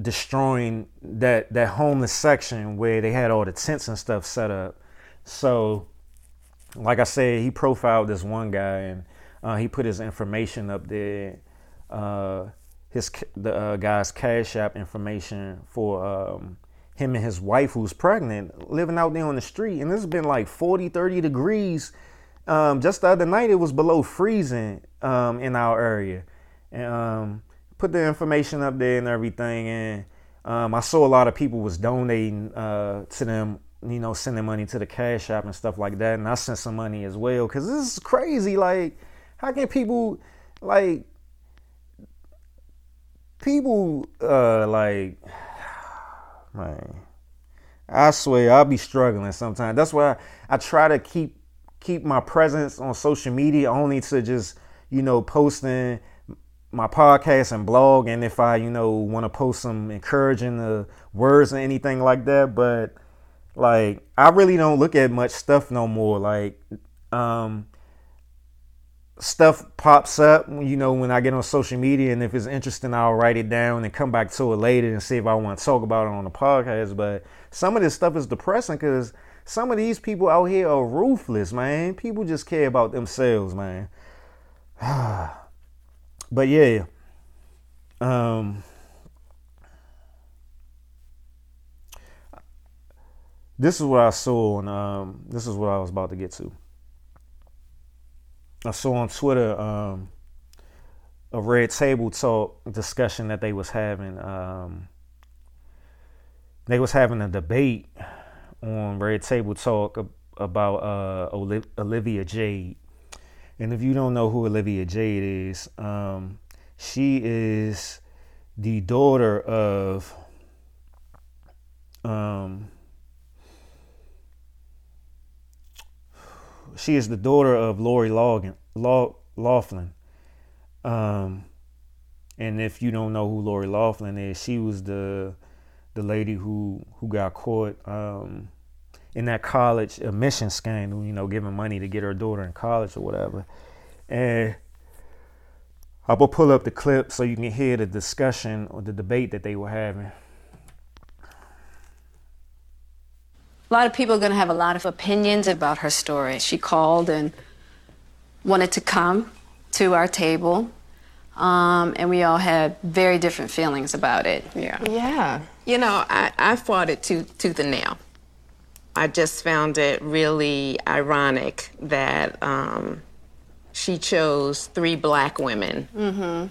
destroying that that homeless section where they had all the tents and stuff set up. So, like I said, he profiled this one guy and uh, he put his information up there. Uh, his the uh, guy's cash app information for um, him and his wife who's pregnant living out there on the street and it's been like 40 30 degrees um, just the other night it was below freezing um, in our area and um, put the information up there and everything and um, i saw a lot of people was donating uh, to them you know sending money to the cash app and stuff like that and i sent some money as well because this is crazy like how can people like people uh like [SIGHS] man i swear i'll be struggling sometimes. That's why I, I try to keep keep my presence on social media only to just you know posting my podcast and blog and if i you know want to post some encouraging uh, words or anything like that but like i really don't look at much stuff no more like um stuff pops up, you know, when I get on social media, and if it's interesting, I'll write it down and come back to it later and see if I want to talk about it on the podcast. But some of this stuff is depressing because some of these people out here are ruthless, man. People just care about themselves, man. [SIGHS] but yeah, um, this is what I saw, and um, this is what I was about to get to. I saw on Twitter um, a red table talk discussion that they was having. Um, they was having a debate on red table talk about uh, Olivia Jade. And if you don't know who Olivia Jade is, um, she is the daughter of um, she is the daughter of Lori Loughlin. Um, and if you don't know who Lori Loughlin is, she was the the lady who who got caught um, in that college admission scandal. You know, giving money to get her daughter in college or whatever. And I will pull up the clip so you can hear the discussion or the debate that they were having. A lot of people are going to have a lot of opinions about her story. She called and wanted to come to our table, um, and we all had very different feelings about it. Yeah. Yeah. You know, I, I fought it tooth, tooth and nail. I just found it really ironic that um, she chose three black women mm-hmm.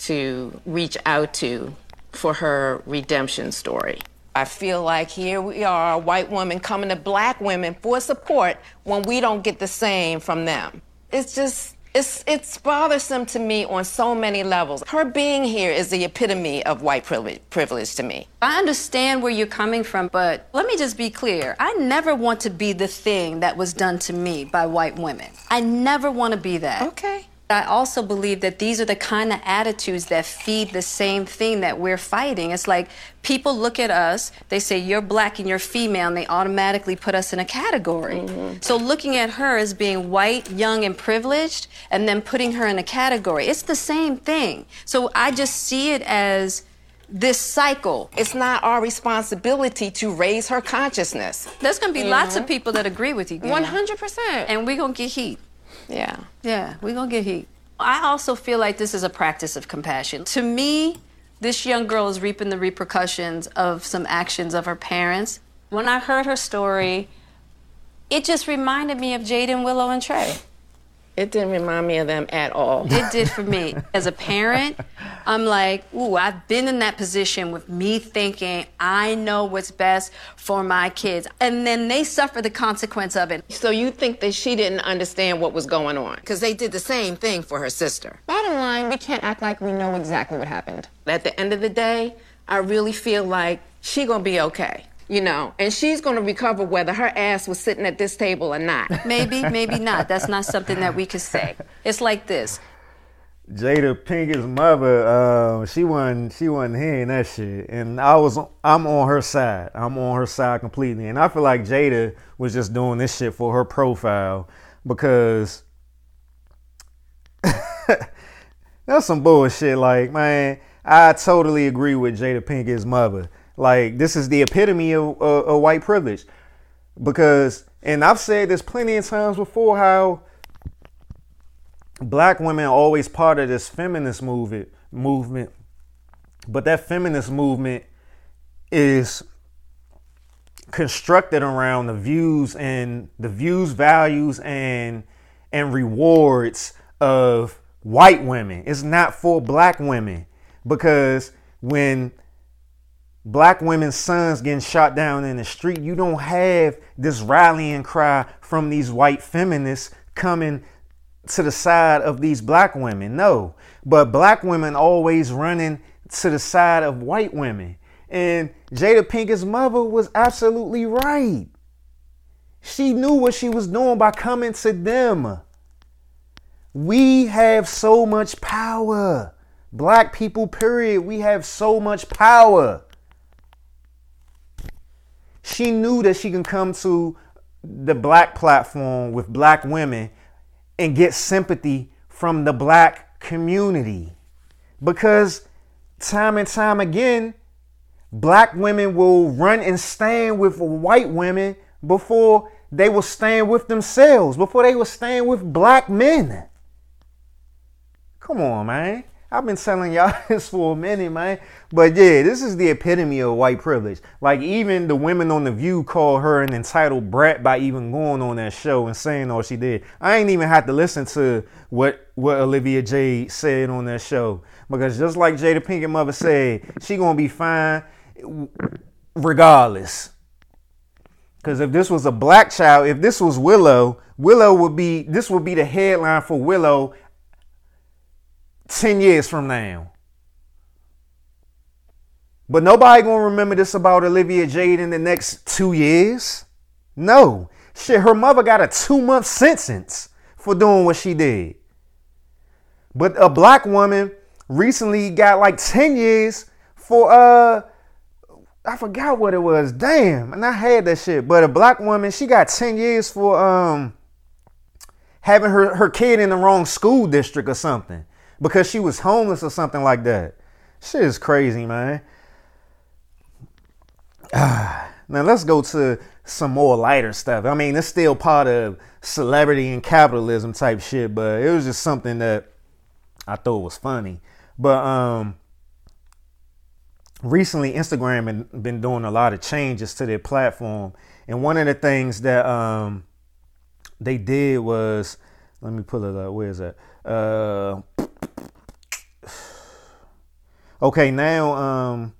to reach out to for her redemption story. I feel like here we are, a white woman coming to black women for support when we don't get the same from them. It's just, It's it's bothersome to me on so many levels. Her being here is the epitome of white privilege, privilege to me. I understand where you're coming from, but let me just be clear. I never want to be the thing that was done to me by white women. I never want to be that. Okay. I also believe that these are the kind of attitudes that feed the same thing that we're fighting. It's like people look at us, they say, You're black and you're female, and they automatically put us in a category. Mm-hmm. So looking at her as being white, young, and privileged, and then putting her in a category, it's the same thing. So I just see it as this cycle. It's not our responsibility to raise her consciousness. There's going to be mm-hmm. lots of mm-hmm. people that agree with you. 100%. And we're going to get heat. Yeah. Yeah, we're going to get heat. I also feel like this is a practice of compassion. To me, this young girl is reaping the repercussions of some actions of her parents. When I heard her story, it just reminded me of Jaden, Willow, and Trey. It didn't remind me of them at all. It did for me. As a parent, I'm like, ooh, I've been in that position with me thinking I know what's best for my kids. And then they suffer the consequence of it. So you think that she didn't understand what was going on? Because they did the same thing for her sister. Bottom line, we can't act like we know exactly what happened. At the end of the day, I really feel like she gonna be okay you know, and she's going to recover whether her ass was sitting at this table or not. [LAUGHS] Maybe, maybe not. That's not something that we could say. It's like this. Jada Pinkett's mother, uh, she wasn't she wasn't hearing that shit, and I was I'm on her side. I'm on her side completely, and I feel like Jada was just doing this shit for her profile because [LAUGHS] that's some bullshit. Like man, I totally agree with Jada Pinkett's mother. Like this is the epitome of, of, of white privilege, because and I've said this plenty of times before how black women are always part of this feminist movement movement, but that feminist movement is constructed around the views and the views, values, and and rewards of white women. It's not for black women. Because when black women's sons getting shot down in the street, you don't have this rallying cry from these white feminists coming to the side of these black women. No, but black women always running to the side of white women. And Jada Pinkett's mother was absolutely right. She knew what she was doing by coming to them. We have so much power. Black people, period. We have so much power. She knew that she can come to the black platform with black women and get sympathy from the black community. Because time and time again, black women will run and stand with white women before they will stand with themselves, before they will stand with black men. Come on, man. I've been telling y'all [LAUGHS] this for a minute, man. But yeah, this is the epitome of white privilege. Like even the women on the View call her an entitled brat by even going on that show and saying all she did. I ain't even had to listen to what what Olivia Jade said on that show because just like Jada Pinkett mother said, she gonna be fine regardless. Because if this was a black child, if this was Willow, Willow would be this would be the headline for Willow 10 years from now. But nobody gonna remember this about Olivia Jade in the next two years. No. Shit, her mother got a two month sentence for doing what she did. But a black woman recently got like 10 years for uh I forgot what it was. Damn. And I had that shit. But a black woman, she got 10 years for um having her, her kid in the wrong school district or something because she was homeless or something like that. Shit is crazy, man. [SIGHS] now let's go to some more lighter stuff. I mean, it's still part of celebrity and capitalism type shit, but it was just something that I thought was funny. But um recently Instagram been, been doing a lot of changes to their platform. And one of the things that um they did was let me pull it up. Where is that? Uh Okay, now um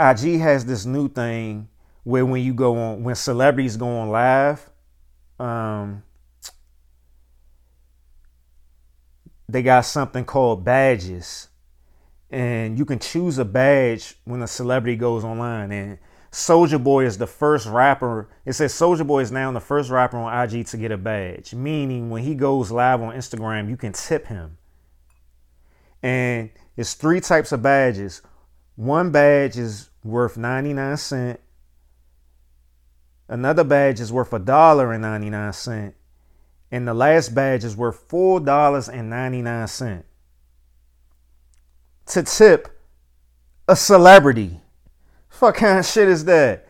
IG has this new thing where when you go on when celebrities go on live, um they got something called badges. And you can choose a badge when a celebrity goes online. And Soulja Boy is the first rapper. It says Soulja Boy is now the first rapper on IG to get a badge, meaning when he goes live on Instagram, you can tip him. And it's three types of badges. One badge is worth 99 cent. Another badge is worth a dollar and 99 cent. And the last badge is worth four dollars and 99 cent. To tip a celebrity. Fuck [LAUGHS] kind of shit is that?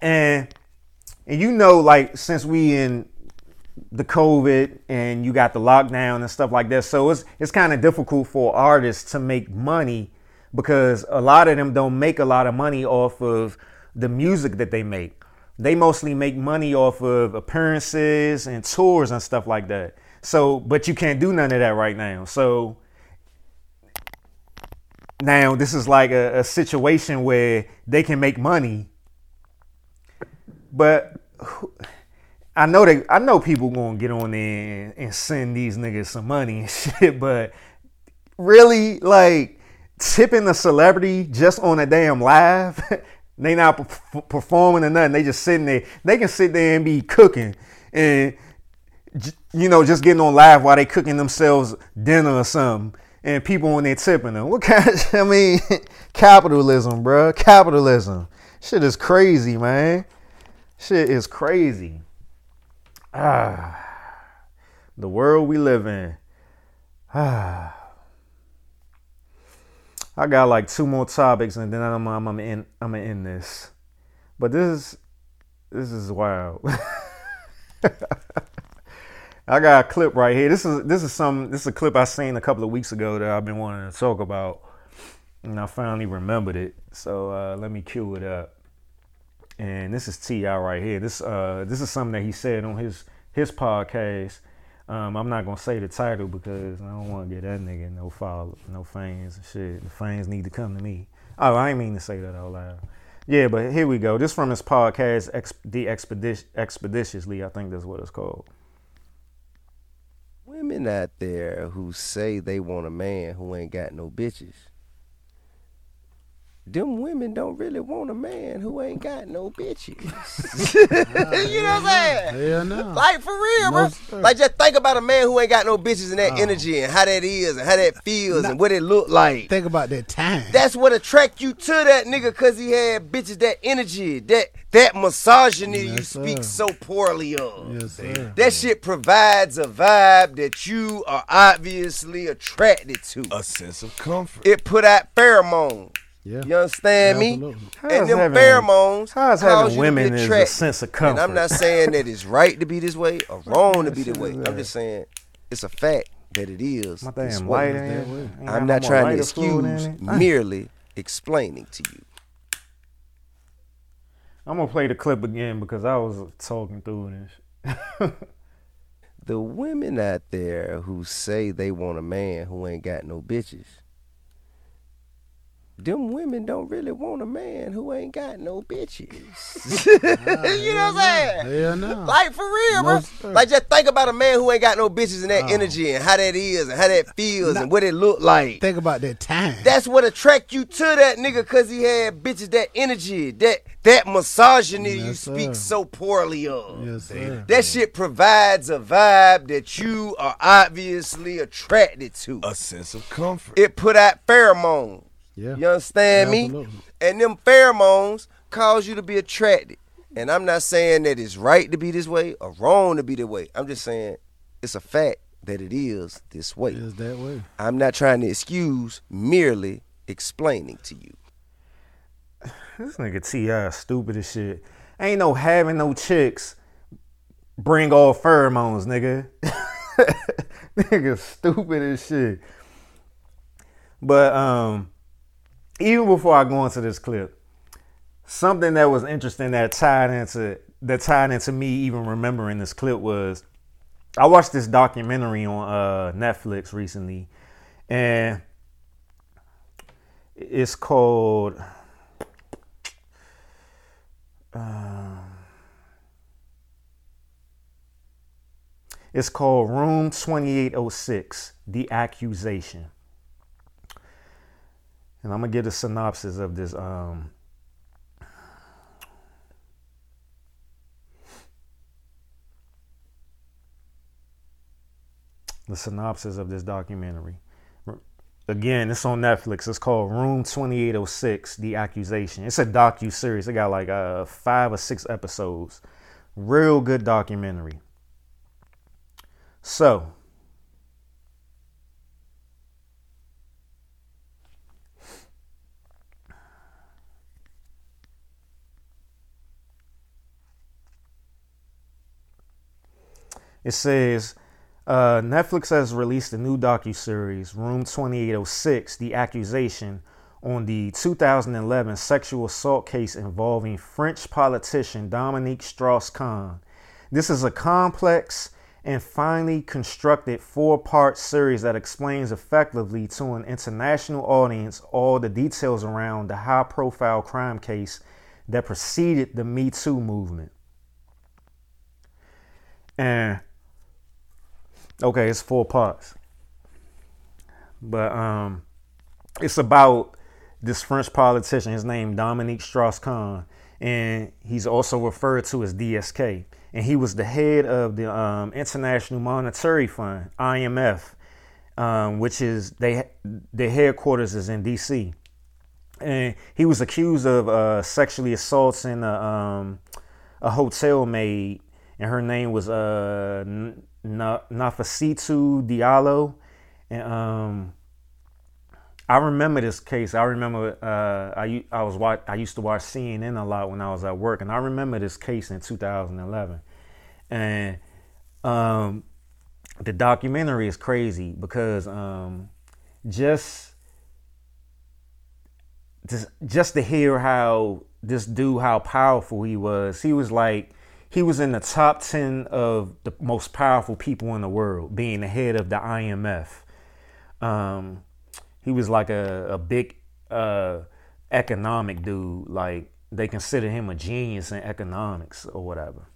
And and you know, like since we in the COVID and you got the lockdown and stuff like that, so it's it's kind of difficult for artists to make money because a lot of them don't make a lot of money off of the music that they make. They mostly make money off of appearances and tours and stuff like that. So, but you can't do none of that right now. So now this is like a, a situation where they can make money, but I know they I know people gonna get on there and, send these niggas some money and [LAUGHS] shit, but really like tipping a celebrity just on a damn live, [LAUGHS] they not performing or nothing. They just sitting there. They can sit there and be cooking and you know just getting on live while they cooking themselves dinner or something and people on there tipping them. What [LAUGHS] kind of, I mean, capitalism, bro. Capitalism. Shit is crazy, man. Shit is crazy. Ah. The world we live in. Ah. I got like two more topics and then I'm I'm I'm in I'm gonna end this. But this is this is wild. [LAUGHS] I got a clip right here. This is this is some this is a clip I seen a couple of weeks ago that I've been wanting to talk about, and I finally remembered it. So uh, let me cue it up. And this is T.I. right here. This uh this is something that he said on his his podcast. Um, I'm not gonna say the title because I don't want to get that nigga no follow, no fans and shit. The fans need to come to me. Oh, I ain't mean to say that out loud. Yeah, but here we go. This from his podcast, Ex- The Expeditiously. I think that's what it's called women out there who say they want a man who ain't got no bitches. Them women don't really want a man who ain't got no bitches. [LAUGHS] [LAUGHS] you know what I'm saying? Hell no. Like for real, Most bro. Like just think about a man who ain't got no bitches and that oh. energy and how that is and how that feels and what it look like. Think about that time. That's what attract you to that nigga cause he had bitches that energy, that that misogyny yes, you speak so poorly of. Yes, sir. That shit provides a vibe that you are obviously attracted to. A sense of comfort. It put out pheromones. Yeah. You understand me? and them having, pheromones how's having women is a sense of comfort. And I'm not saying that it's right to be this way or [LAUGHS] wrong to be this way. I'm just saying it's a fact that it is. My damn light I'm not trying to excuse, merely explaining to you. I'm gonna play the clip again because I was talking through this. [LAUGHS] the women out there who say they want a man who ain't got no bitches them women don't really want a man who ain't got no bitches. [LAUGHS] you know what I'm saying? Hell no. Like for real, bro. Like just think about a man who ain't got no bitches and that oh. energy and how that is and how that feels and what it look like. Think about that time. That's what attract you to that nigga cause he had bitches that energy, that that misogyny yes, you speak sir. so poorly of. Yes, sir. That shit provides a vibe that you are obviously attracted to. A sense of comfort. It put out pheromones. Yeah. You understand me? And them pheromones cause you to be attracted. And I'm not saying that it's right to be this way or wrong to be that way. I'm just saying it's a fact that it is this way. It is that way. I'm not trying to excuse, merely explaining to you. This nigga T.I. stupid as shit. Ain't no having no chicks bring all pheromones, nigga. [LAUGHS] nigga stupid as shit. But um even before I go into this clip, something that was interesting that tied into that tied into me even remembering this clip was I watched this documentary on uh, Netflix recently, and it's called. Uh, It's called Room 2806 The Accusation. And I'm to give a synopsis of this. Um, the synopsis of this documentary. Again, it's on Netflix. It's called Room 2806 The Accusation. It's a docu series. It got like uh, five or six episodes. Real good documentary. So, it says uh, Netflix has released a new docu-series, Room 2806, The Accusation, on the 2011 sexual assault case involving French politician Dominique Strauss-Kahn. This is a complex and finely constructed four-part series that explains effectively to an international audience all the details around the high-profile crime case that preceded the Me Too movement. And Okay, it's four parts. But um it's about this French politician, his name Dominique Strauss-Kahn, and he's also referred to as DSK. And he was the head of the um, International Monetary Fund, IMF, um, which is they their headquarters is in D.C. And he was accused of uh, sexually assaulting a, um, a hotel maid, and her name was uh, Nafissatou Diallo, and um, I remember this case. I remember uh, I I was watch, I used to watch CNN a lot when I was at work, and I remember this case in 2011, and um, the documentary is crazy because um, just just just to hear how this dude how powerful he was. He was like he was in the top 10 of the most powerful people in the world, being the head of the IMF. Um, he was like a, a big uh, economic dude. Like they consider him a genius in economics or whatever.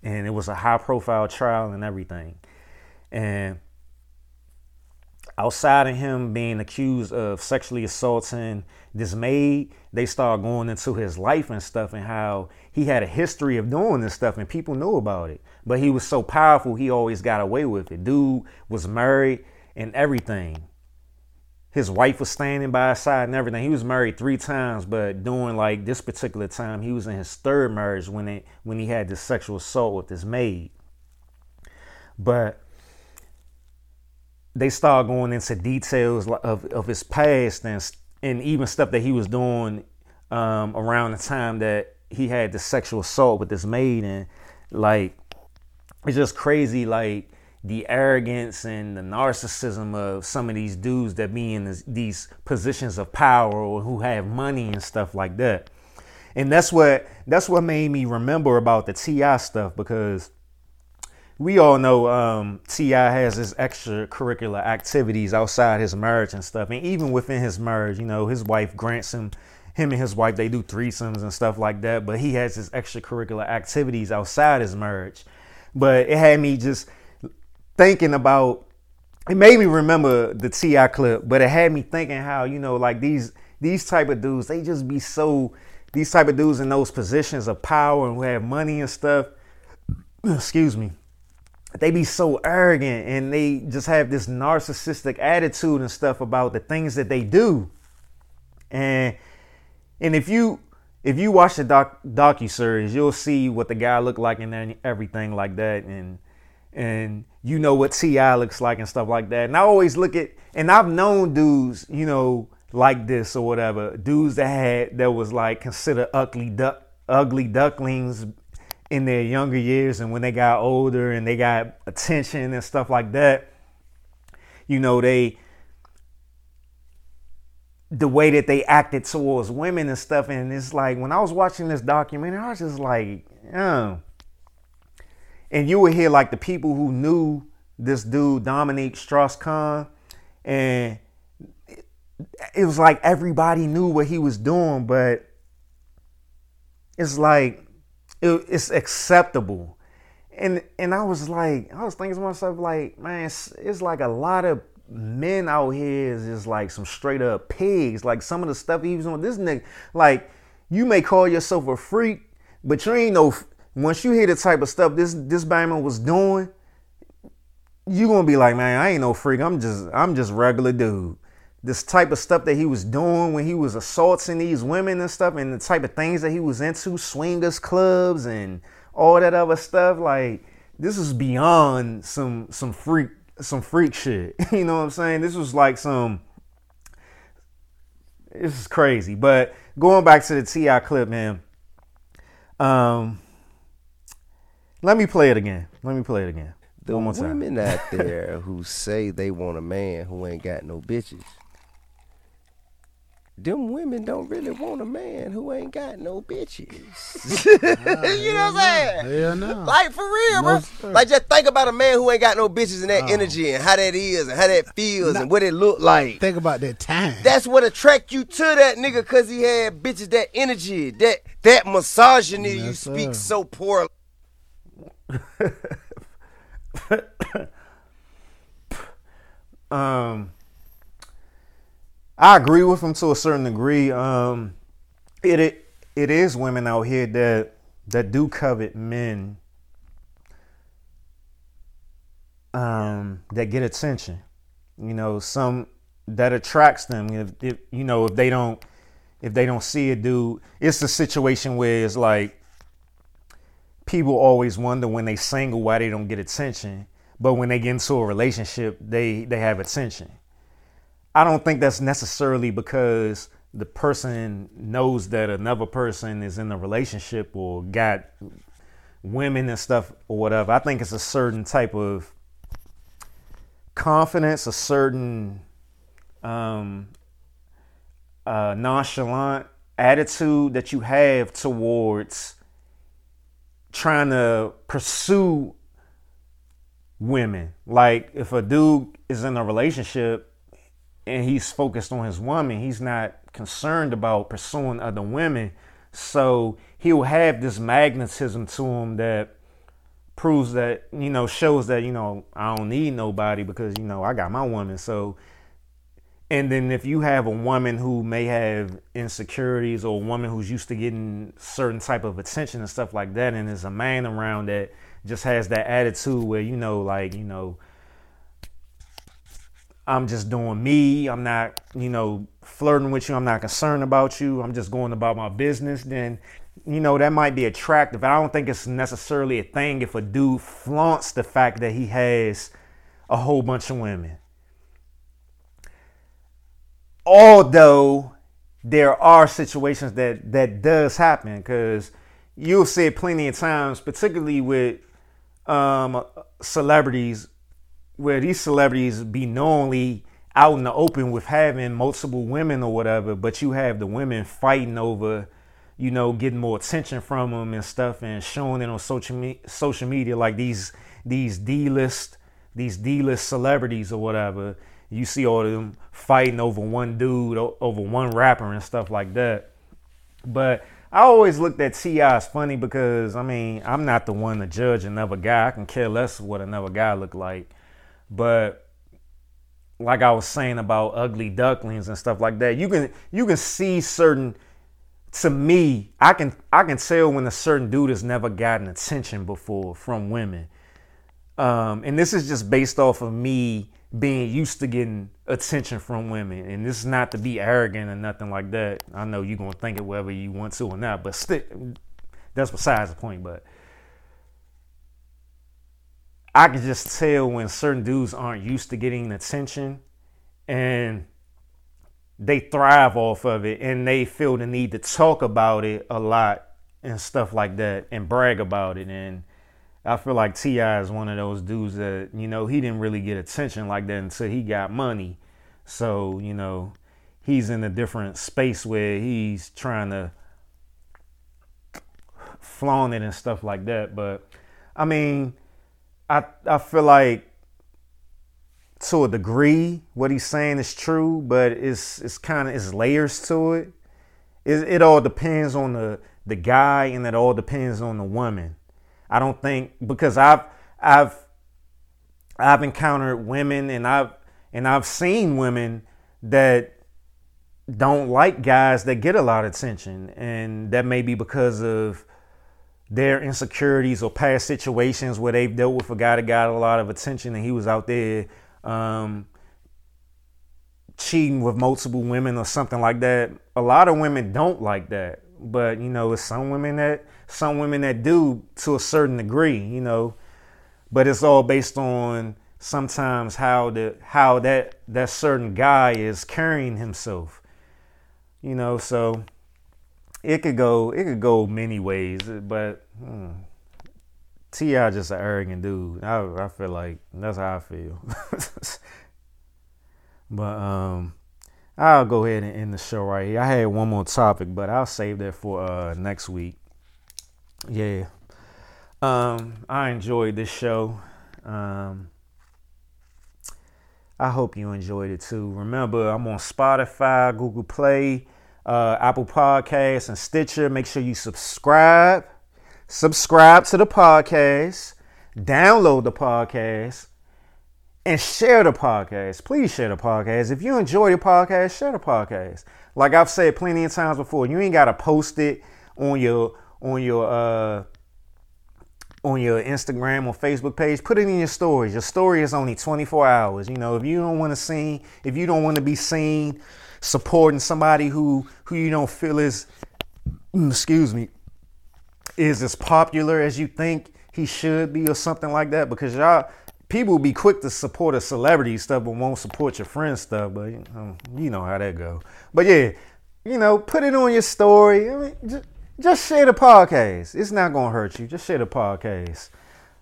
And it was a high profile trial and everything. And outside of him being accused of sexually assaulting this maid, they start going into his life and stuff and how he had a history of doing this stuff and people knew about it. But he was so powerful, he always got away with it. Dude was married and everything. His wife was standing by his side and everything. He was married three times, but during like this particular time, he was in his third marriage when it when he had this sexual assault with this maid. But they start going into details of, of his past and and even stuff that he was doing um, around the time that he had the sexual assault with this maid and like it's just crazy like the arrogance and the narcissism of some of these dudes that be in this, these positions of power or who have money and stuff like that. And that's what that's what made me remember about the T.I. stuff because we all know um, T.I. has his extracurricular activities outside his marriage and stuff, and even within his marriage, you know, his wife grants him him and his wife they do threesomes and stuff like that. But he has his extracurricular activities outside his marriage. But it had me just thinking about it made me remember the T.I. clip but it had me thinking how you know like these these type of dudes they just be so these type of dudes in those positions of power and who have money and stuff. [CLEARS THROAT] Excuse me they be so arrogant and they just have this narcissistic attitude and stuff about the things that they do and and if you if you watch the doc docu series, you'll see what the guy looked like and everything like that, and and you know what T.I. looks like and stuff like that. And I always look at and I've known dudes, you know, like this or whatever, dudes that had that was like considered ugly duck ugly ducklings in their younger years, and when they got older and they got attention and stuff like that, you know, they the way that they acted towards women and stuff. And it's like when I was watching this documentary, I was just like, oh. And you would hear like the people who knew this dude, Dominique Strauss-Kahn, and it was like everybody knew what he was doing, but it's like it, it's acceptable. and and I was like, I was thinking to myself, like, man, it's, it's like a lot of men out here is just like some straight up pigs. Like some of the stuff he was on this nigga, like you may call yourself a freak, but you ain't no. Once you hear the type of stuff this this Bama was doing, you gonna be like, man, I ain't no freak. I'm just I'm just regular dude. This type of stuff that he was doing when he was assaulting these women and stuff, and the type of things that he was into, swingers clubs and all that other stuff, like this is beyond some some freak some freak shit. [LAUGHS] You know what I'm saying? This was like some this is crazy. But going back to the T.I. clip, man. Um let me play it again. Let me play it again. The One more time. women out [LAUGHS] there who say they want a man who ain't got no bitches. Them women don't really want a man who ain't got no bitches. [LAUGHS] you know what I'm saying? Hell no. Like for real, No, bro. sir. Like just think about a man who ain't got no bitches and that energy and how that is and how that feels and what it look like. Think about that time. That's what attract you to that nigga cause he had bitches that energy, that that misogyny you Yes, speak sir. so poor. [LAUGHS] um I agree with him to a certain degree. Um it it, it is women out here that that do covet men um that get attention. You know, some that attracts them if, if you know if they don't if they don't see a dude, it's a situation where it's like people always wonder when they single why they don't get attention, but when they get into a relationship, they they have attention. I don't think that's necessarily because the person knows that another person is in a relationship or got women and stuff or whatever. I think it's a certain type of confidence, a certain um, uh, nonchalant attitude that you have towards trying to pursue women. Like if a dude is in a relationship and he's focused on his woman, he's not concerned about pursuing other women. So he'll have this magnetism to him that proves that, you know, shows that, you know, I don't need nobody because, you know, I got my woman. So and then if you have a woman who may have insecurities or a woman who's used to getting certain type of attention and stuff like that, and there's a man around that just has that attitude where, you know, like, you know, I'm just doing me. I'm not, you know, flirting with you. I'm not concerned about you. I'm just going about my business. Then, you know, that might be attractive. I don't think it's necessarily a thing if a dude flaunts the fact that he has a whole bunch of women although there are situations that that does happen because you'll see it plenty of times particularly with um, celebrities where these celebrities be knowingly out in the open with having multiple women or whatever but you have the women fighting over you know getting more attention from them and stuff and showing it on social me- social media like these these d-list these d-list celebrities or whatever. You see all of them fighting over one dude over one rapper and stuff like that. But i always looked at T.I. as funny because i mean i'm not the one to judge another guy. I can care less what another guy look like but like i was saying about ugly ducklings and stuff like that you can you can see certain to me i can i can tell when a certain dude has never gotten attention before from women um, and this is just based off of me being used to getting attention from women. And this is not to be arrogant or nothing like that. I know you're gonna think it whether you want to or not, but that's besides the point. But I can just tell when certain dudes aren't used to getting attention, and they thrive off of it, and they feel the need to talk about it a lot and stuff like that, and brag about it, and I feel like T.I. is one of those dudes that you know he didn't really get attention like that until he got money. So you know he's in a different space where he's trying to flaunt it and stuff like that. But I mean, I I feel like to a degree what he's saying is true, but it's it's kind of it's layers to it. It it all depends on the the guy and it all depends on the woman. I don't think because I've I've I've encountered women and I've and I've seen women that don't like guys that get a lot of attention and that may be because of their insecurities or past situations where they've dealt with a guy that got a lot of attention and he was out there um, cheating with multiple women or something like that. A lot of women don't like that, but you know, it's some women that some women that do to a certain degree, you know. But it's all based on sometimes how the how that that certain guy is carrying himself. You know, so it could go it could go many ways, but hmm, T.I just an arrogant dude. I I feel like that's how I feel. [LAUGHS] but um, I'll go ahead and end the show right here. I had one more topic, but I'll save that for uh next week. Yeah. Um, I enjoyed this show. Um, I hope you enjoyed it too. Remember, I'm on Spotify, Google Play, uh, Apple Podcasts, and Stitcher. Make sure you subscribe. Subscribe to the podcast. Download the podcast. And share the podcast. Please share the podcast. If you enjoy the podcast, share the podcast. Like I've said plenty of times before, you ain't gotta post it on your on your uh on your Instagram or Facebook page, put it in your stories. Your story is only 24 hours. You know, if you don't want to see, if you don't want to be seen supporting somebody who who you don't feel is mm, excuse me is as popular as you think he should be or something like that. Because y'all people be quick to support a celebrity stuff but won't support your friend stuff. But you know, you know how that go. But yeah you know put it on your story. I mean, just, just share the podcast. It's not gonna hurt you. Just share the podcast.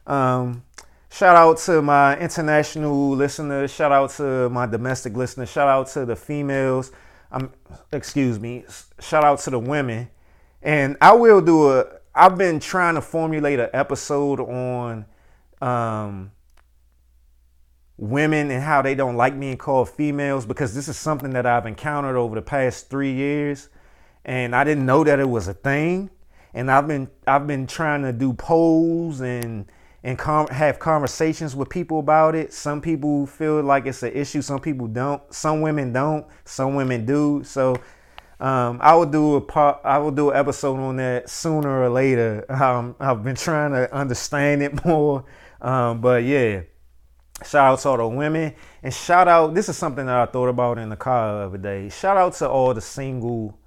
Um, shout out to my international listeners. Shout out to my domestic listeners. Shout out to the females. Um, excuse me. Shout out to the women. And i will do a i've been trying to formulate an episode on um, women and how they don't like being called females because this is something that I've encountered over the past three years, and I didn't know that it was a thing. And I've been I've been trying to do polls and and com- have conversations with people about it. Some people feel like it's an issue. Some people don't. Some women don't. Some women do. So um, I will do a part, I will do an episode on that sooner or later. [LAUGHS] Um, I've been trying to understand it [LAUGHS] more, um, but yeah. Shout out to all the women and shout out. This is something that I thought about in the car the other day. Shout out to all the single,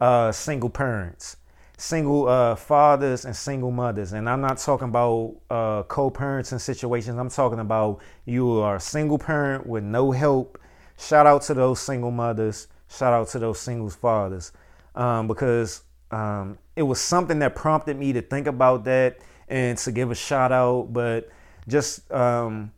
uh, single parents, single uh, fathers and single mothers. And I'm not talking about uh, co-parents and situations. I'm talking about you are a single parent with no help. Shout out to those single mothers. Shout out to those single fathers, um, because um, it was something that prompted me to think about that and to give a shout out. But just um,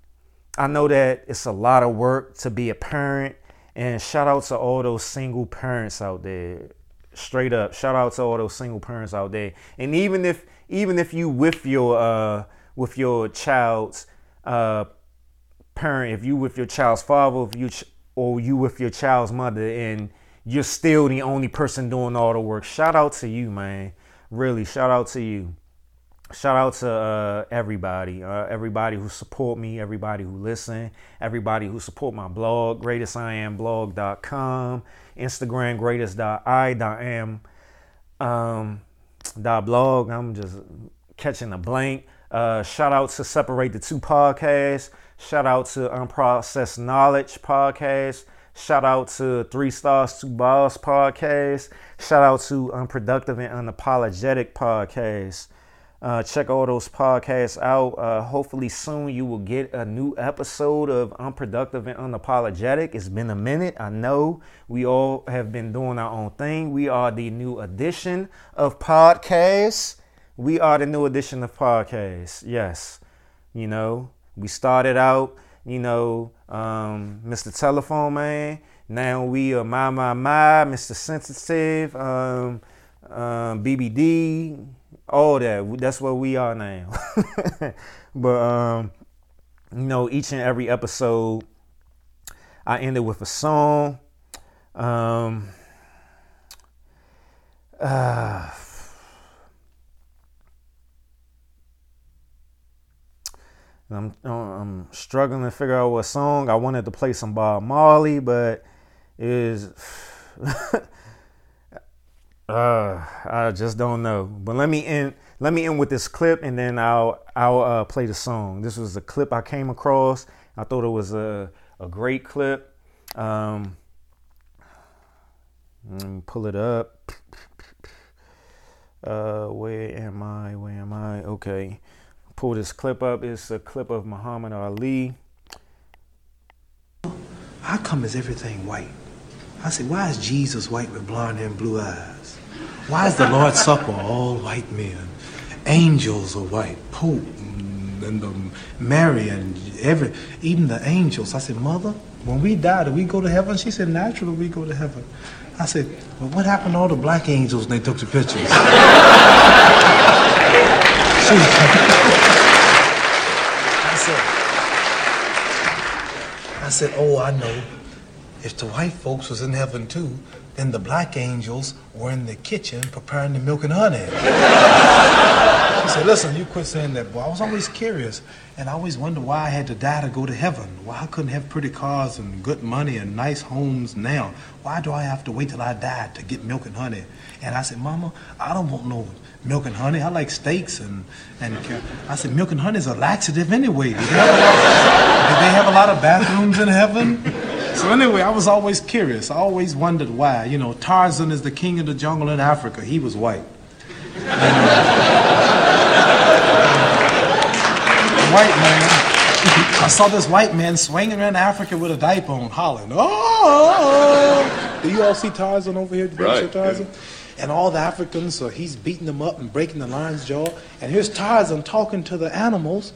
I know that it's a lot of work to be a parent, and shout out to all those single parents out there. Straight up, shout out to all those single parents out there. And even if even if you with your uh with your child's uh parent, if you with your child's father, if you ch- or you with your child's mother, and you're still the only person doing all the work, shout out to you, man. Really, shout out to you shout out to uh, everybody uh, everybody who support me everybody who listen everybody who support my blog greatestiamblog.com instagram greatest. I. greatest.i.am um, dot blog i'm just catching a blank uh, shout out to separate the two podcasts shout out to unprocessed knowledge podcast shout out to three stars two balls podcast shout out to unproductive and unapologetic podcast uh, check all those podcasts out. Uh, hopefully, soon you will get a new episode of Unproductive and Unapologetic. It's been a minute. I know we all have been doing our own thing. We are the new edition of podcasts. We are the new edition of podcasts. Yes. You know, we started out, you know, um, Mr. Telephone Man. Now we are My My My, Mr. Sensitive, um, um, BBD all that. That's where we are now. [LAUGHS] but um, you know, each and every episode, I ended with a song. Um, uh, [SIGHS] I'm I'm struggling to figure out what song. I wanted to play some Bob Marley, but is [LAUGHS] uh, I just don't know. But let me end let me end with this clip and then I'll I'll uh, play the song. This was a clip I came across. I thought it was a a great clip. Um, pull it up. Uh, where am I? Where am I? Okay, pull this clip up. It's a clip of Muhammad Ali. How come is everything white? I said, why is Jesus white with blonde and blue eyes? Why is the Lord's Supper all white men? Angels are white, Pope and the um, Mary and every, even the angels. I said, Mother, when we die, do we go to heaven? She said, naturally we go to heaven. I said, well, what happened to all the black angels when they took the pictures? [LAUGHS] [LAUGHS] I said, I said, oh, I know. If the white folks was in heaven too, then the black angels were in the kitchen preparing the milk and honey. She said, listen, you quit saying that, boy. I was always curious, and I always wondered why I had to die to go to heaven. Why I couldn't have pretty cars and good money and nice homes now. Why do I have to wait till I die to get milk and honey? And I said, Mama, I don't want no milk and honey. I like steaks and, and I said, milk and honey is a laxative anyway. Did they a did they have a lot of bathrooms in heaven? So anyway, I was always curious. I always wondered why. You know, Tarzan is the king of the jungle in Africa. He was white. white man. I saw this white man swinging around Africa with a diaper on, hollering, "Oh!" Do you all see Tarzan over here? Right, Tarzan? And all the Africans, uh, he's beating them up and breaking the lion's jaw. And here's Tarzan talking to the animals,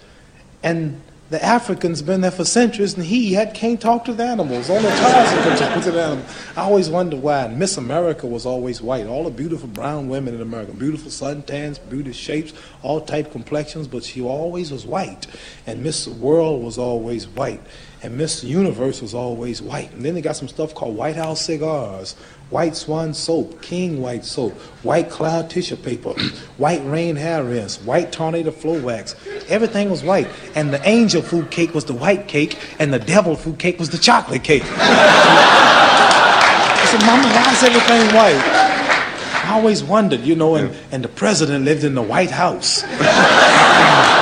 and the Africans been there for centuries, and he had can't talk to the animals. Only Tarzan can talk to the animals. I always wondered why. And Miss America was always white. All the beautiful brown women in America, beautiful suntans, beautiful shapes, all type complexions, but she always was white. And Miss World was always white. And Miss Universe was always white. And then they got some stuff called White House cigars, White Swan soap, King White soap, White Cloud tissue paper, [CLEARS THROAT] White Rain hair rinse, White Tornado flow wax. Everything was white. And the angel food cake was the white cake, and the devil food cake was the chocolate cake. [LAUGHS] I said, Mama, why is everything white? I always wondered, you know, and, and the president lived in the White House. [LAUGHS]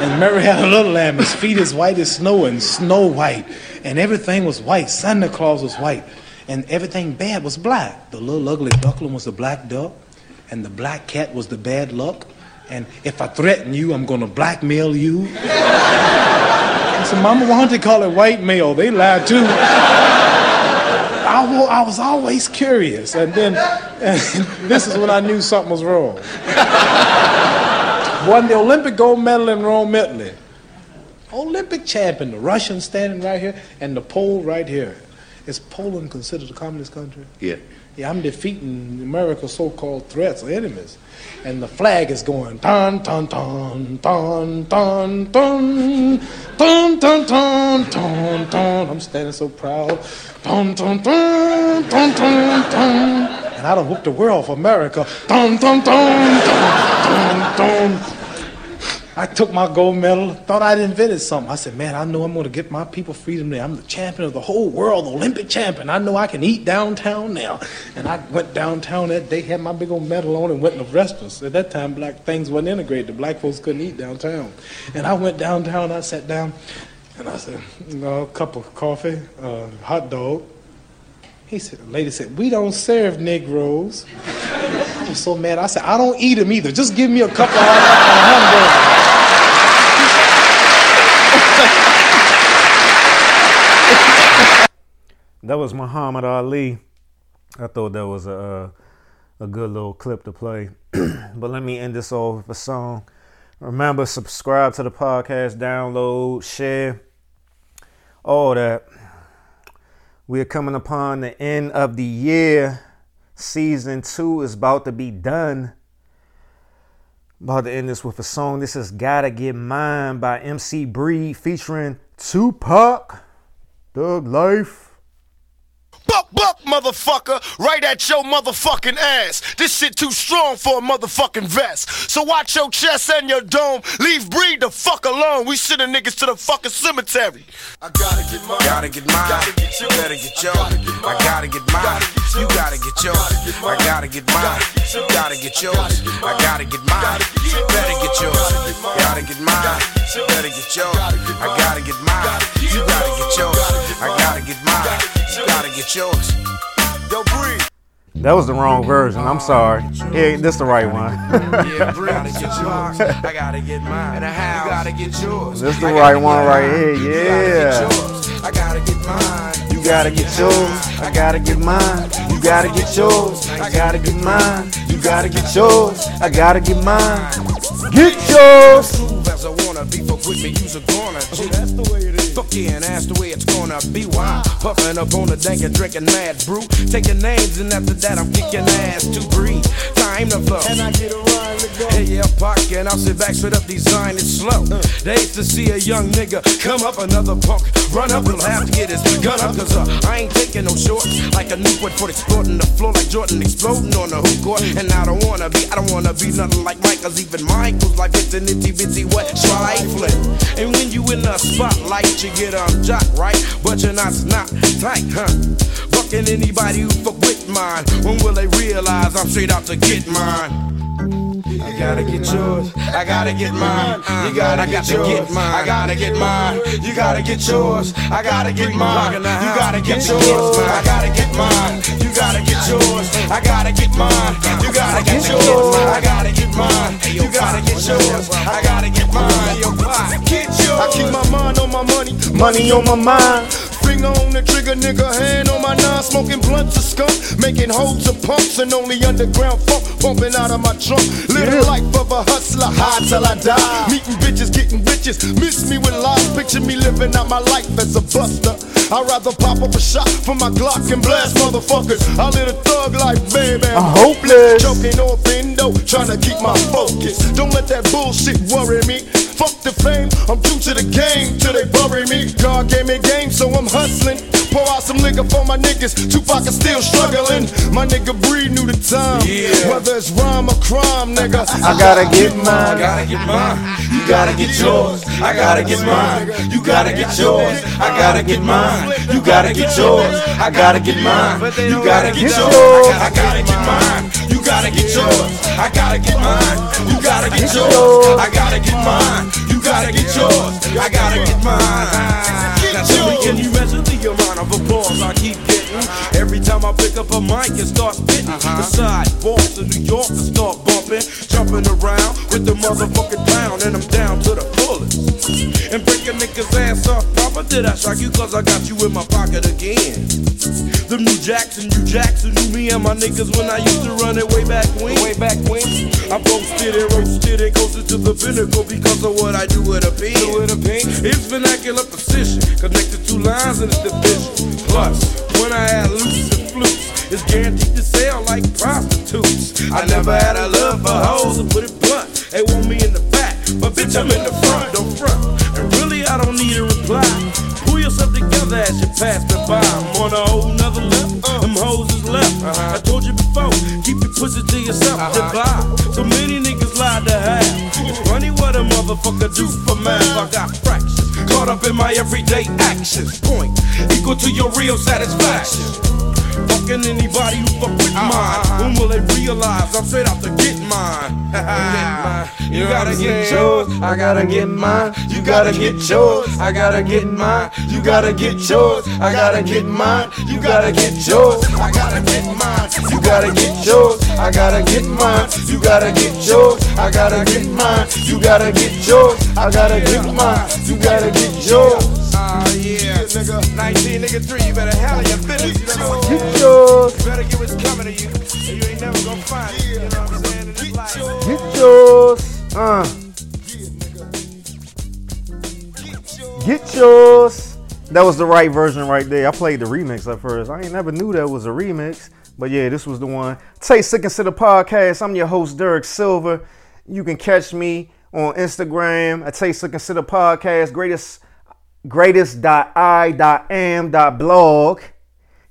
And Mary had a little lamb, his feet as white as snow and snow white. And everything was white. Santa Claus was white. And everything bad was black. The little ugly duckling was the black duck. And the black cat was the bad luck. And if I threaten you, I'm going to blackmail you. I said, Mama, wanted don't call it white mail? They lied too. I was always curious. And then [LAUGHS] and this is when I knew something was wrong. Won the Olympic gold medal in Rome, Italy. Olympic champion, the Russian standing right here, and the Pole right here. Is Poland considered a communist country? Yeah. Yeah, I'm defeating America's so-called threats or enemies. And the flag is going dun dun dun dun dun dun dun dun dun dun dun. I'm standing so proud. Dun dun dun dun dun dun. And I done whooped the world for America. Dun dun dun dun dun dun. I took my gold medal, thought I'd invented something. I said, man, I know I'm going to get my people freedom there. I'm the champion of the whole world, Olympic champion. I know I can eat downtown now. And I went downtown that day, had my big old medal on, and went to the restaurants. At that time, black things wasn't integrated. The black folks couldn't eat downtown. And I went downtown, I sat down, and I said, know, a cup of coffee, uh, hot dog. He said, the lady said, we don't serve Negroes. [LAUGHS] I was so mad. I said, I don't eat them either. Just give me a couple of hamburgers. That was Muhammad Ali. I thought that was a a good little clip to play. [CLEARS THROAT] but let me end this off with a song. Remember, subscribe to the podcast, download, share, all that. We are coming upon the end of the year. Season two is about to be done. About to end this with a song. This is Gotta Get Mine by MC Breed featuring Tupac. Thug Life. Buck, buck, motherfucker, right at your motherfucking ass. This shit too strong for a motherfucking vest. So watch your chest and your dome. Leave breed the fuck alone. We sending niggas to the fucking cemetery. I gotta get mine. Gotta get mine. You better get yours. I gotta get mine. You gotta get yours. I gotta get mine. You gotta get yours. I gotta get mine. You better get yours. Gotta get mine. You better get yours. I gotta get mine. You gotta get yours. I gotta get mine. You gotta get yours. Yo, breathe. That was the wrong version. I'm sorry. Yeah, this the right one. Yeah. Gotta get [LAUGHS] yours. I gotta get mine. In a house. You gotta get yours. This the right one right here. You gotta get Yeah. I gotta get mine. You gotta get yours. I gotta get mine. You gotta get yours. I gotta get mine. You gotta get yours. I gotta get mine. Get yours. Prove as I wanna be, fuck with me, use a corner. That's the way it is. Fuck yeah, and that's the way it's gonna be. Why? Puffing up on the dank and drinking mad brew. Taking names, and after that, I'm kicking ass to breathe. Time to flow. And I get a rhyme to go. Hey, yeah, pocket, and I'll sit back, straight up, design it slow. Uh. They used to see a young nigga come up, another punk. Run up, he'll have to get his gun up, cause I ain't taking no shorts. Like a Newport for exploding the floor, like Jordan exploding on the hoop court. And I don't wanna be, I don't wanna be nothing like cause even Michael's like it's an itty bitty wet trifling. And when you in the spotlight, you get um jock right, but you're not not tight, huh? Fucking anybody who fuck with mine. When will they realize I'm straight out to get mine? I gotta get yours. I gotta get mine. You gotta get yours. I gotta get mine. You gotta get yours. I gotta get mine. You gotta get yours. I gotta get mine. You gotta get yours. I gotta get mine. You gotta get yours. I gotta get mine. You gotta get yours. I gotta get mine. Yo, why? Get yours. I keep my mind on my money. Money on my mind. Finger on the trigger, nigga, hand on my nine, smoking blunts of skunk, making holes of pumps and only underground funk bumping out of my trunk. Live the life of a hustler, high till I die. Meeting bitches, getting riches, miss me with lies, picture me living out my life as a buster. I'd rather pop up a shot for my Glock and blast motherfuckers. I live a thug life, baby. I'm hopeless. Choking off endo, trying to keep my focus. Don't let that bullshit worry me. Fuck the fame, I'm true to the game till they bury me. God gave me game, so I'm hustling. Pour out some liquor for my niggas. Tupac is still struggling. My nigga Breed knew the time. Yeah. Whether it's rhyme or crime, nigga. I gotta get mine. I gotta get mine. You gotta get yours. I gotta get mine. You gotta get yours. I gotta get mine. You gotta get yours. I gotta get mine. You gotta get yours. I gotta get mine. You gotta get yours. I gotta get mine. You gotta get yours. I gotta get mine. You gotta get yours. I gotta get mine. Now me, can you measure the amount of applause I keep every time I pick up a mic and start spitting? Uh-huh. The sidewalks of New York to start bumping, jumping around with the motherfucking pound, and I'm down to the fullest. And break a nigga's ass off proper. Did I shock you? Cause I got you in my pocket again. The New Jackson, New Jackson knew me and my niggas when I used to run it way back when. Way back when. I posted and roasted and coasted to the pinnacle because of what I do with a pen. With a pen. It's vernacular precision, connected two lines in the division. Plus, when I had loose and flutes, it's guaranteed to sell like prostitutes. I never had a love for hoes, to put it blunt. They want me in the back, but bitch, I'm in the front, don't front. And really, I don't need a reply. Pull yourself together as you pass me by. I'm on a whole nother level. Them hoes is left. Uh-huh. I told you before, keep your pussy to yourself. Uh-huh. Divide. So many niggas lie to have. It's funny what a motherfucker do for math. I got fractions. Caught up in my everyday actions. Point equal to your real satisfaction. Fucking anybody who fuck with mine. When will they realize I'm straight out to get mine? you gotta get yours, I gotta get mine. You gotta get yours, I gotta get mine. You gotta get yours, I gotta get mine. You gotta get yours, I gotta get mine. You gotta get yours, I gotta get mine. You gotta get yours, I gotta get mine. You gotta get yours, I gotta get mine. You gotta get yours. Ah, yeah, nigga. 19, nigga, 3, you better handle your business. You know what Get yours. You better get what's coming to you, and you ain't never gonna find it. You know what I'm saying? In this life. Get yours. Uh. Get yours. That was the right version right there. I played the remix at first. I ain't never knew that was a remix. But yeah, this was the one. Taste Sick Consider Podcast. I'm your host, Derek Silver. You can catch me on Instagram at Taste Sick Consider Podcast. Greatest greatest.i.am.blog.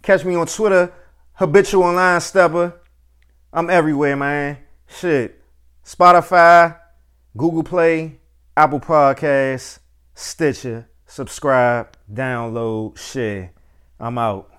Catch me on Twitter, habitual line stepper. I'm everywhere, man. Shit. Spotify, Google Play, Apple Podcasts, Stitcher. Subscribe, download, share. I'm out.